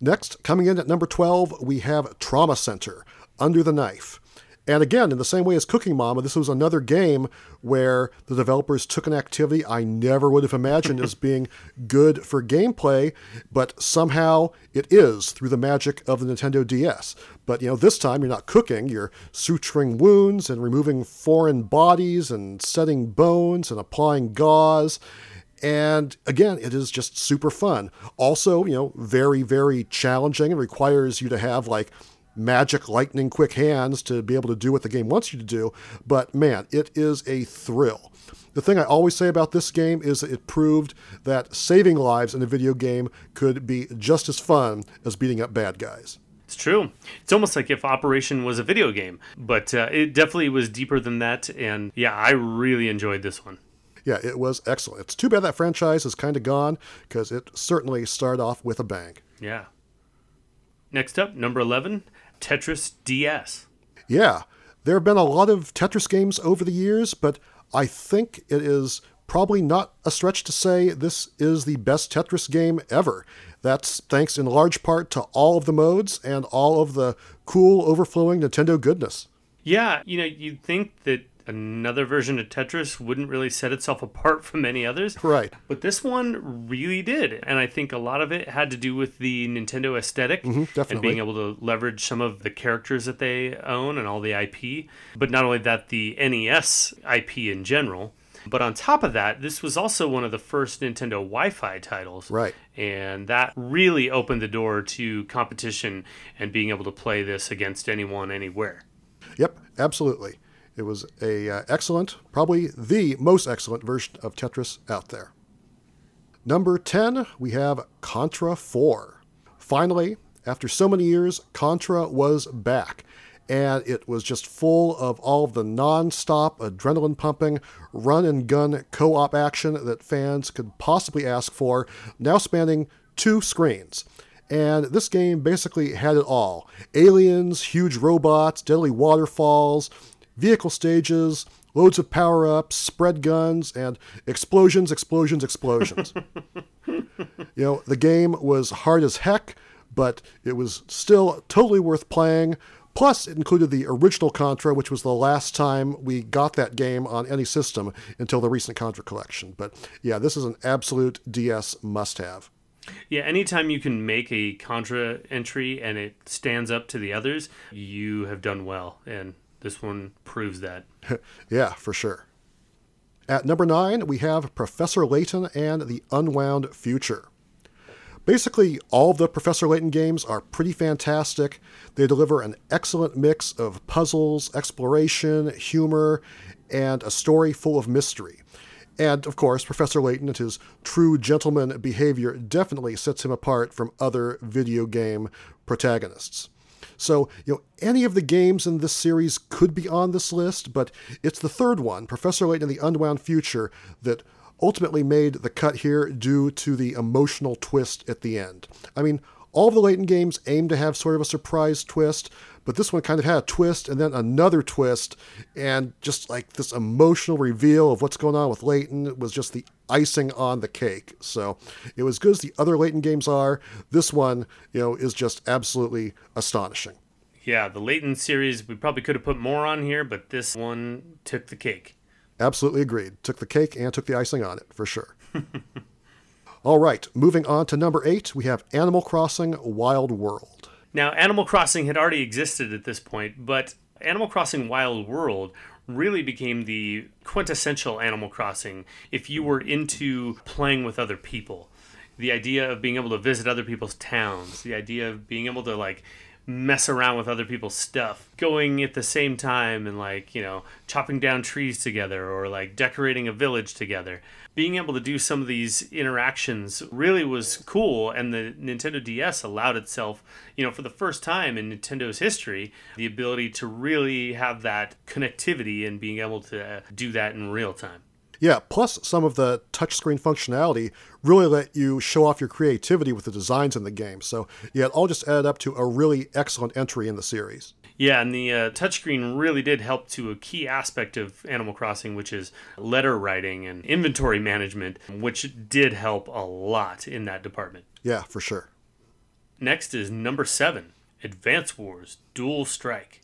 Next, coming in at number 12, we have Trauma Center Under the Knife. And again, in the same way as Cooking Mama, this was another game where the developers took an activity I never would have imagined as [LAUGHS] being good for gameplay, but somehow it is through the magic of the Nintendo DS. But you know, this time you're not cooking, you're suturing wounds and removing foreign bodies and setting bones and applying gauze. And again, it is just super fun. Also, you know, very, very challenging and requires you to have like magic lightning quick hands to be able to do what the game wants you to do. But man, it is a thrill. The thing I always say about this game is that it proved that saving lives in a video game could be just as fun as beating up bad guys. It's true. It's almost like if Operation was a video game, but uh, it definitely was deeper than that. And yeah, I really enjoyed this one. Yeah, it was excellent. It's too bad that franchise is kind of gone because it certainly started off with a bang. Yeah. Next up, number 11, Tetris DS. Yeah, there have been a lot of Tetris games over the years, but I think it is probably not a stretch to say this is the best Tetris game ever. That's thanks in large part to all of the modes and all of the cool, overflowing Nintendo goodness. Yeah, you know, you'd think that another version of Tetris wouldn't really set itself apart [LAUGHS] from any others. Right. But this one really did. And I think a lot of it had to do with the Nintendo esthetic mm-hmm, and being able to leverage some of the characters that they own and all the IP. But not only that, the NES IP in general. But on top of that, this was also one of the first Nintendo Wi Fi titles. Right. And that really opened the door to competition and being able to play this against anyone, anywhere. Yep, absolutely. It was a uh, excellent, probably the most excellent version of Tetris out there. Number 10, we have Contra 4. Finally, after so many years, Contra was back, and it was just full of all of the non stop, adrenaline pumping, run and gun co op action that fans could possibly ask for, now spanning two screens. And this game basically had it all aliens, huge robots, deadly waterfalls, vehicle stages, loads of power ups, spread guns, and explosions, explosions, explosions. [LAUGHS] you know, the game was hard as heck, but it was still totally worth playing. Plus, it included the original Contra, which was the last time we got that game on any system until the recent Contra collection. But yeah, this is an absolute DS must have. Yeah, anytime you can make a Contra entry and it stands up to the others, you have done well. And this one proves that. [LAUGHS] yeah, for sure. At number nine, we have Professor Layton and the Unwound Future. Basically, all of the Professor Layton games are pretty fantastic. They deliver an excellent mix of puzzles, exploration, humor, and a story full of mystery. And of course, Professor Layton and his true gentleman behavior definitely sets him apart from other video game protagonists. So, you know, any of the games in this series could be on this list, but it's the third one, Professor Layton and the Unwound Future, that ultimately made the cut here due to the emotional twist at the end. I mean, all the Layton games aim to have sort of a surprise twist, but this one kind of had a twist and then another twist, and just like this emotional reveal of what's going on with Layton was just the icing on the cake. So it was good as the other Layton games are. This one, you know, is just absolutely astonishing. Yeah, the Layton series, we probably could have put more on here, but this one took the cake. Absolutely agreed. Took the cake and took the icing on it, for sure. [LAUGHS] All right, moving on to number eight, we have Animal Crossing Wild World. Now, Animal Crossing had already existed at this point, but Animal Crossing Wild World really became the quintessential Animal Crossing if you were into playing with other people. The idea of being able to visit other people's towns, the idea of being able to like mess around with other people's stuff, going at the same time and like, you know, chopping down trees together or like decorating a village together. Being able to do some of these interactions really was cool and the Nintendo DS allowed itself, you know, for the first time in Nintendo's history, the ability to really have that connectivity and being able to uh, do that in real time. Yeah, plus some of the touchscreen functionality really let you show off your creativity with the designs in the game. So, yeah, it all just added up to a really excellent entry in the series. Yeah, and the uh, touchscreen really did help to a key aspect of Animal Crossing, which is letter writing and inventory management, which did help a lot in that department. Yeah, for sure. Next is number seven Advance Wars Dual Strike.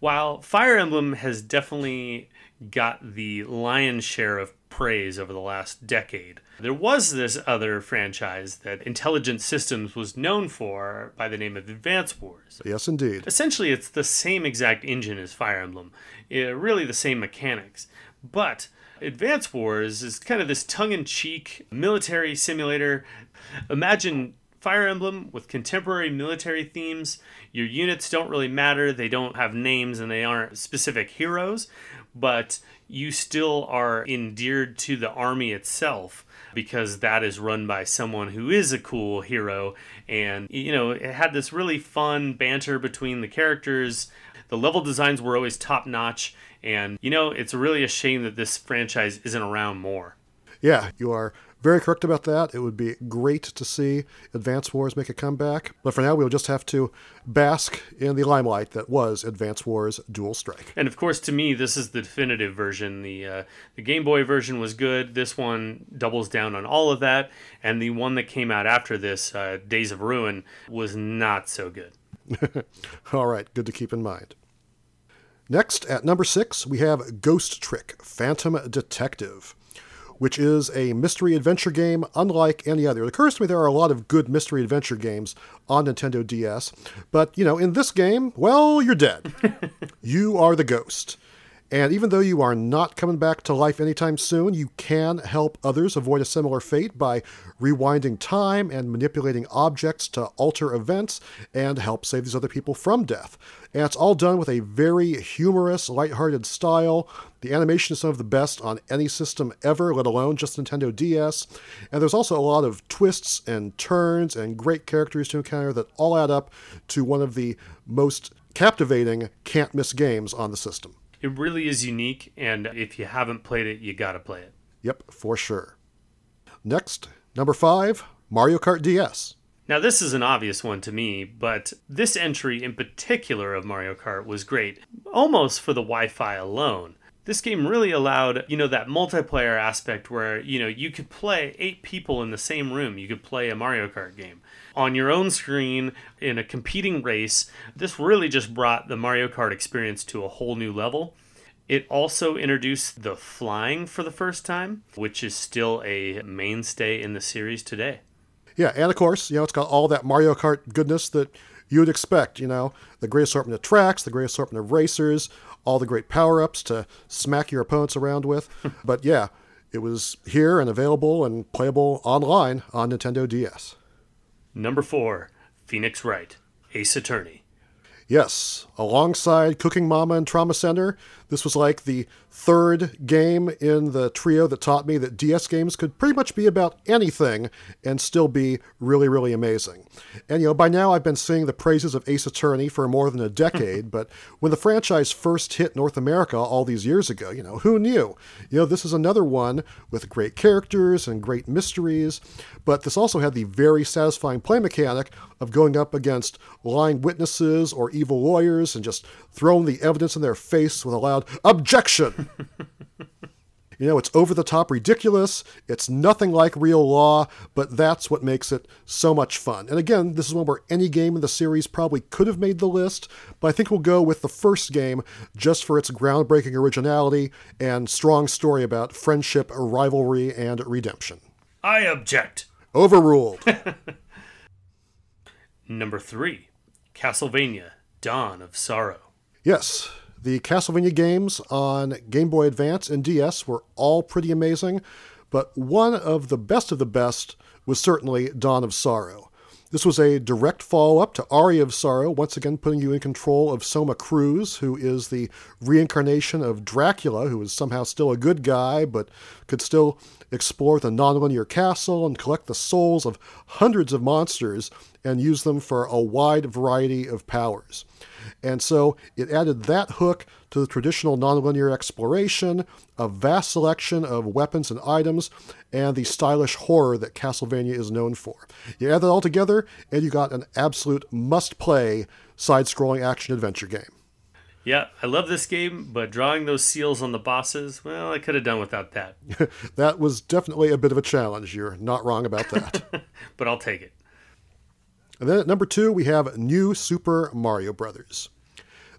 While Fire Emblem has definitely got the lion's share of praise over the last decade. There was this other franchise that Intelligent Systems was known for by the name of Advance Wars. Yes, indeed. Essentially, it's the same exact engine as Fire Emblem, it, really the same mechanics. But Advance Wars is kind of this tongue in cheek military simulator. Imagine Fire Emblem with contemporary military themes. Your units don't really matter, they don't have names, and they aren't specific heroes but you still are endeared to the army itself because that is run by someone who is a cool hero. And you know it had this really fun banter between the characters. The level designs were always top notch and you know it's really a shame that this franchise isn't around more. Yeah you are very correct about that. It would be great to see Advance Wars make a comeback, but for now we'll just have to bask in the limelight that was Advance Wars Dual Strike. And of course, to me, this is the definitive version. The uh, the Game Boy version was good. This one doubles down on all of that, and the one that came out after this, uh, Days of Ruin, was not so good. [LAUGHS] all right, good to keep in mind. Next, at number six, we have Ghost Trick Phantom Detective which is a mystery adventure game unlike any other. It occurs to me there are a lot of good mystery adventure games on Nintendo DS, but you know, in this game, well, you're dead. [LAUGHS] you are the ghost. And even though you are not coming back to life anytime soon, you can help others avoid a similar fate by rewinding time and manipulating objects to alter events and help save these other people from death. And it's all done with a very humorous, lighthearted style. The animation is some of the best on any system ever, let alone just Nintendo DS. And there's also a lot of twists and turns and great characters to encounter that all add up to one of the most captivating can't miss games on the system. It really is unique, and if you haven't played it, you gotta play it. Yep, for sure. Next, number five Mario Kart DS. Now, this is an obvious one to me, but this entry in particular of Mario Kart was great, almost for the Wi Fi alone. This game really allowed, you know, that multiplayer aspect where, you know, you could play eight people in the same room. You could play a Mario Kart game on your own screen in a competing race. This really just brought the Mario Kart experience to a whole new level. It also introduced the flying for the first time, which is still a mainstay in the series today. Yeah, and of course, you know, it's got all that Mario Kart goodness that you would expect, you know, the great assortment of tracks, the great assortment of racers, all the great power ups to smack your opponents around with. [LAUGHS] but yeah, it was here and available and playable online on Nintendo DS. Number four, Phoenix Wright, Ace Attorney. Yes, alongside Cooking Mama and Trauma Center, this was like the third game in the trio that taught me that DS games could pretty much be about anything and still be really, really amazing. And, you know, by now I've been singing the praises of Ace Attorney for more than a decade, [LAUGHS] but when the franchise first hit North America all these years ago, you know, who knew? You know, this is another one with great characters and great mysteries, but this also had the very satisfying play mechanic of going up against lying witnesses or evil lawyers and just throwing the evidence in their face with a loud objection. [LAUGHS] You know, it's over the top ridiculous. It's nothing like real law, but that's what makes it so much fun. And again, this is one where any game in the series probably could have made the list, but I think we'll go with the first game just for its groundbreaking originality and strong story about friendship, rivalry, and redemption. I object. Overruled. [LAUGHS] Number three, Castlevania Dawn of Sorrow. yes, the Castlevania games on Game Boy Advance and DS were all pretty amazing, but one of the best of the best was certainly Dawn of Sorrow. This was a direct follow up to Aria of Sorrow, once again putting you in control of Soma Cruz, who is the reincarnation of Dracula, who is somehow still a good guy, but could still explore the nonlinear castle and collect the souls of hundreds of monsters and use them for a wide variety of powers. And so it added that hook to the traditional nonlinear exploration, a vast selection of weapons and items, and the stylish horror that Castlevania is known for. You add that all together, and you got an absolute must play side scrolling action adventure game. Yeah, I love this game, but drawing those seals on the bosses, well, I could have done without that. [LAUGHS] that was definitely a bit of a challenge. You're not wrong about that. [LAUGHS] but I'll take it. And then at number two, we have New Super Mario Brothers.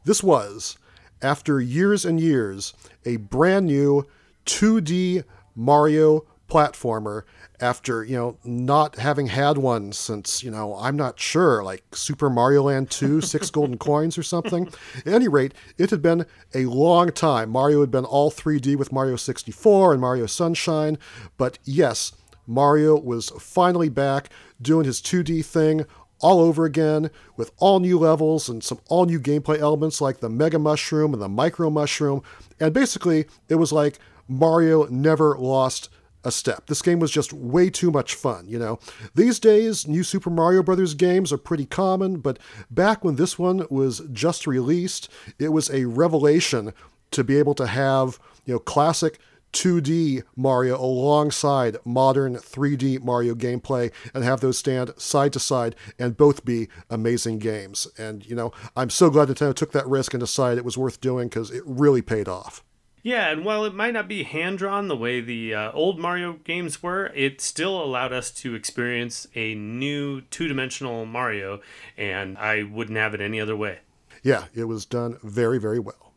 This was, after years and years, a brand new 2D Mario platformer after, you know, not having had one since, you know, I'm not sure, like Super Mario Land 2, [LAUGHS] Six Golden Coins or something. At any rate, it had been a long time. Mario had been all 3D with Mario 64 and Mario Sunshine, but yes, Mario was finally back doing his 2D thing all over again with all new levels and some all new gameplay elements like the Mega Mushroom and the Micro Mushroom. And basically, it was like Mario never lost a step. This game was just way too much fun, you know. These days, new Super Mario Brothers games are pretty common, but back when this one was just released, it was a revelation to be able to have, you know, classic 2D Mario alongside modern 3D Mario gameplay and have those stand side to side and both be amazing games. And, you know, I'm so glad Nintendo took that risk and decided it was worth doing because it really paid off. Yeah, and while it might not be hand drawn the way the uh, old Mario games were, it still allowed us to experience a new two dimensional Mario, and I wouldn't have it any other way. Yeah, it was done very, very well.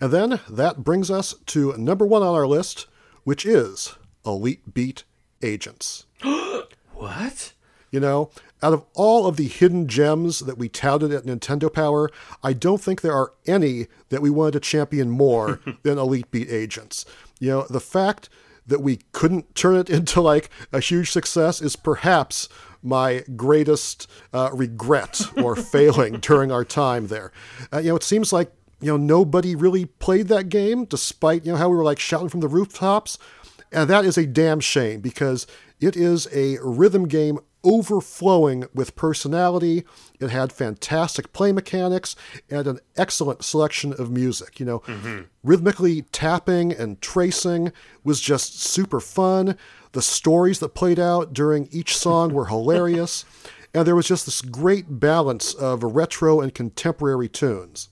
And then that brings us to number one on our list, which is Elite Beat Agents. [GASPS] What? You know, out of all of the hidden gems that we touted at Nintendo Power, I don't think there are any that we wanted to champion more [LAUGHS] than Elite Beat Agents. You know, the fact that we couldn't turn it into like a huge success is perhaps my greatest uh, regret or [LAUGHS] failing during our time there. Uh, you know, it seems like you know nobody really played that game, despite you know how we were like shouting from the rooftops, and that is a damn shame because it is a rhythm game overflowing with personality. It had fantastic play mechanics and an excellent selection of music. You know, mm-hmm. rhythmically tapping and tracing was just super fun. The stories that played out during each song were [LAUGHS] hilarious. And there was just this great balance of retro and contemporary tunes.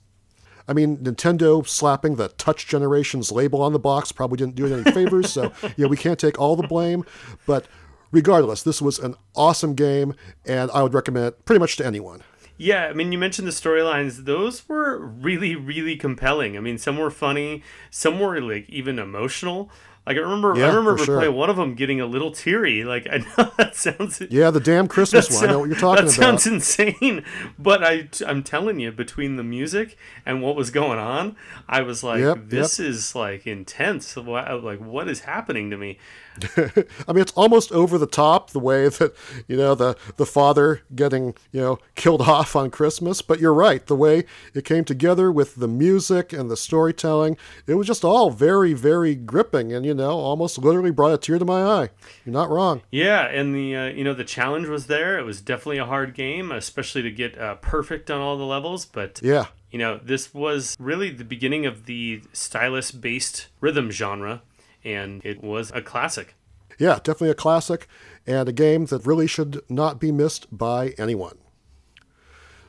I mean, Nintendo slapping the Touch Generations label on the box probably didn't do it any favors, so [LAUGHS] yeah, we can't take all the blame. But regardless, this was an awesome game, and I would recommend it pretty much to anyone. Yeah, I mean, you mentioned the storylines; those were really, really compelling. I mean, some were funny, some were like even emotional. Like I remember, yeah, I remember sure. playing one of them getting a little teary. [LAUGHS] Like I know that sounds yeah, the damn Christmas one. I know what you're talking that about. That sounds insane, but I I'm telling you, between the music and what was going on, I was like, yep, this yep. is like intense. Like what is happening to me? [LAUGHS] I mean, it's almost over the top the way that you know the the father getting you know killed [LAUGHS] off on Christmas. But you're right, the way it came together with the music and the storytelling, it was just all very very gripping, and you know almost literally brought a tear to my eye. You're not wrong. Yeah, and the uh, you know the challenge was there. It was definitely a hard game, especially to get uh, perfect on all the levels. But yeah, you know this was really the beginning of the stylus based rhythm genre and it was a classic. Yeah, definitely a classic, and a game that really should not be missed by anyone.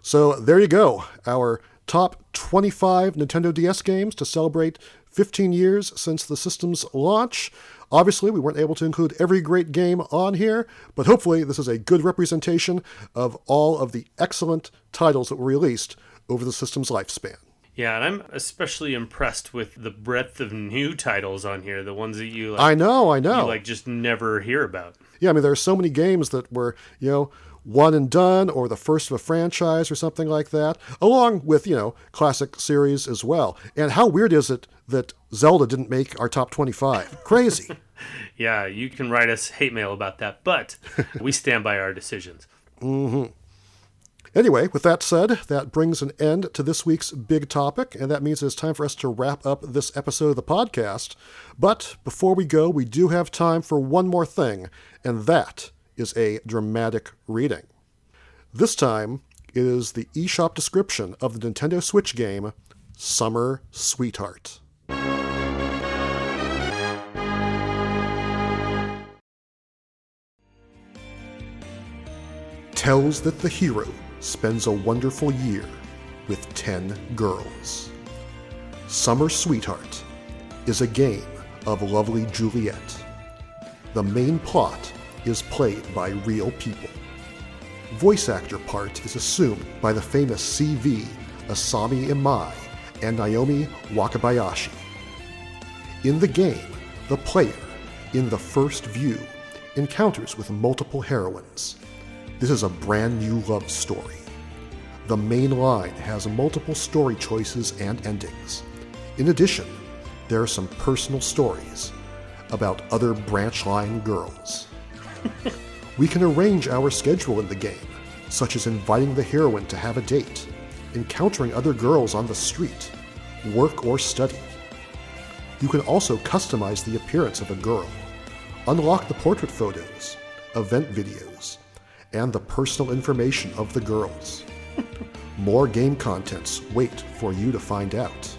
So there you go, our top 25 Nintendo DS games to celebrate 15 years since the system's launch. Obviously, we weren't able to include every great game on here, but hopefully, this is a good representation of all of the excellent titles that were released over the system's lifespan. Yeah, and I'm especially impressed with the breadth of new titles on here, the ones that you like, I know, I know. you like just never hear about. Yeah, I mean, there are so many games that were, you know, one and done or the first of a franchise or something like that, along with, you know, classic series as well. And how weird is it that Zelda didn't make our top 25? Crazy. [LAUGHS] Yeah, you can write us hate mail about that, but we stand by our decisions. Hmm. Anyway, with that said, that brings an end to this week's big topic, and that means it's time for us to wrap up this episode of the podcast. But before we go, we do have time for one more thing, and that is a dramatic reading. This time, it is the eShop description of the Nintendo Switch game Summer Sweetheart. tells that the hero spends a wonderful year with 10 girls. Summer Sweetheart is a game of lovely Juliet. The main plot is played by real people. Voice actor part is assumed by the famous CV Asami Imai and Naomi Wakabayashi. In the game, the player, in the first view, encounters with multiple heroines. This is a brand new love story. The main line has multiple story choices and endings. In addition, there are some personal stories about other branch line girls. [LAUGHS] we can arrange our schedule in the game, such as inviting the heroine to have a date, encountering other girls on the street, work or study. You can also customize the appearance of a girl, unlock the portrait photos, event videos, and the personal information of the girls. [LAUGHS] More game contents wait for you to find out.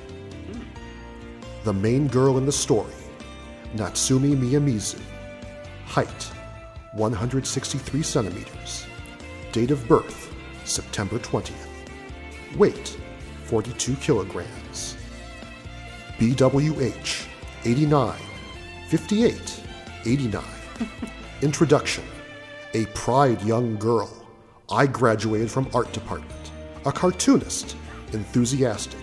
The main girl in the story, Natsumi Miyamizu. Height, 163 centimeters. Date of birth, September 20th. Weight, 42 kilograms. BWH, 89, 58, 89. [LAUGHS] Introduction A pride young girl. I graduated from art department. A cartoonist, enthusiastic,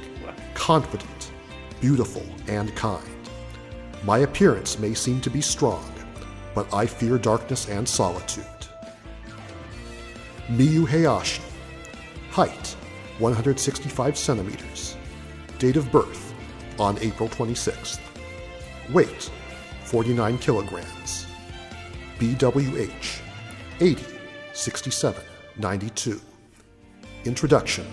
confident, beautiful, and kind. My appearance may seem to be strong, but I fear darkness and solitude. Miyu Hayashi. Height 165 centimeters. Date of birth on April 26th. Weight 49 kilograms. BWH 80 67 92. Introduction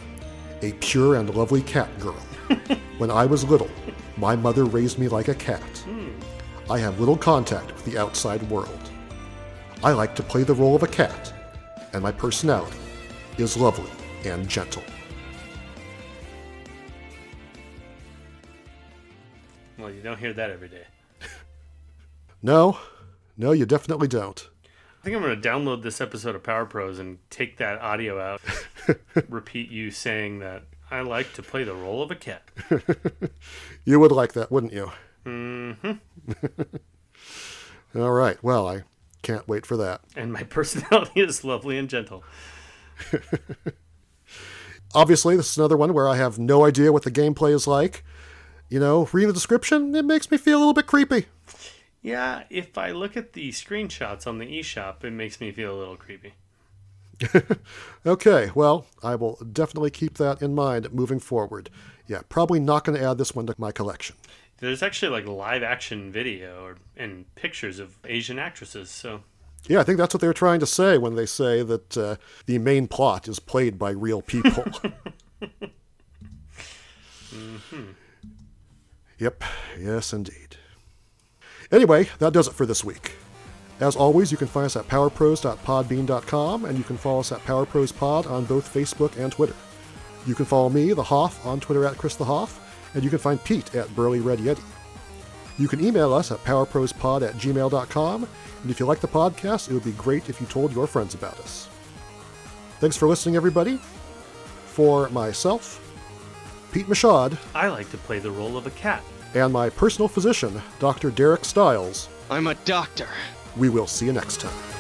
A pure and lovely cat girl. [LAUGHS] when I was little, my mother raised me like a cat. Hmm. I have little contact with the outside world. I like to play the role of a cat, and my personality is lovely and gentle. Well, you don't hear that every day. No, no, you definitely don't. I think I'm going to download this episode of Power Pros and take that audio out. [LAUGHS] repeat you saying that I like to play the role of a cat. [LAUGHS] You would like that, wouldn't you? Mm-hmm. [LAUGHS] All right. Well, I can't wait for that. And my [LAUGHS] personality is lovely and gentle. [LAUGHS] Obviously, this is another one where I have no idea what the gameplay is like. You know, reading the description, it makes me feel a little bit creepy. Yeah, if I look at the screenshots on the eShop, it makes me feel a little creepy. Okay, well, I will definitely keep that in mind moving forward. Yeah, probably not going to add this one to my collection. There's actually like live action video or, and pictures of Asian actresses, so Yeah, I think that's what they're trying to say when they say that uh, the main plot is played by real people. [LAUGHS] mm-hmm. Yep, yes, indeed. Anyway, that does it for this week. As always, you can find us at powerpros.podbean.com, and you can follow us at PowerProsPod on both Facebook and Twitter. You can follow me, the Hoff, on Twitter at Chris the Hoff, and you can find Pete at Burly Red Yeti. You can email us at powerprospod at gmail.com, and if you like the podcast, it would be great if you told your friends about us. Thanks for listening, everybody. For myself, Pete Machad, I like to play the role of a cat. and my personal physician, Dr. Derek Stiles. I'm a doctor. We will see you next time.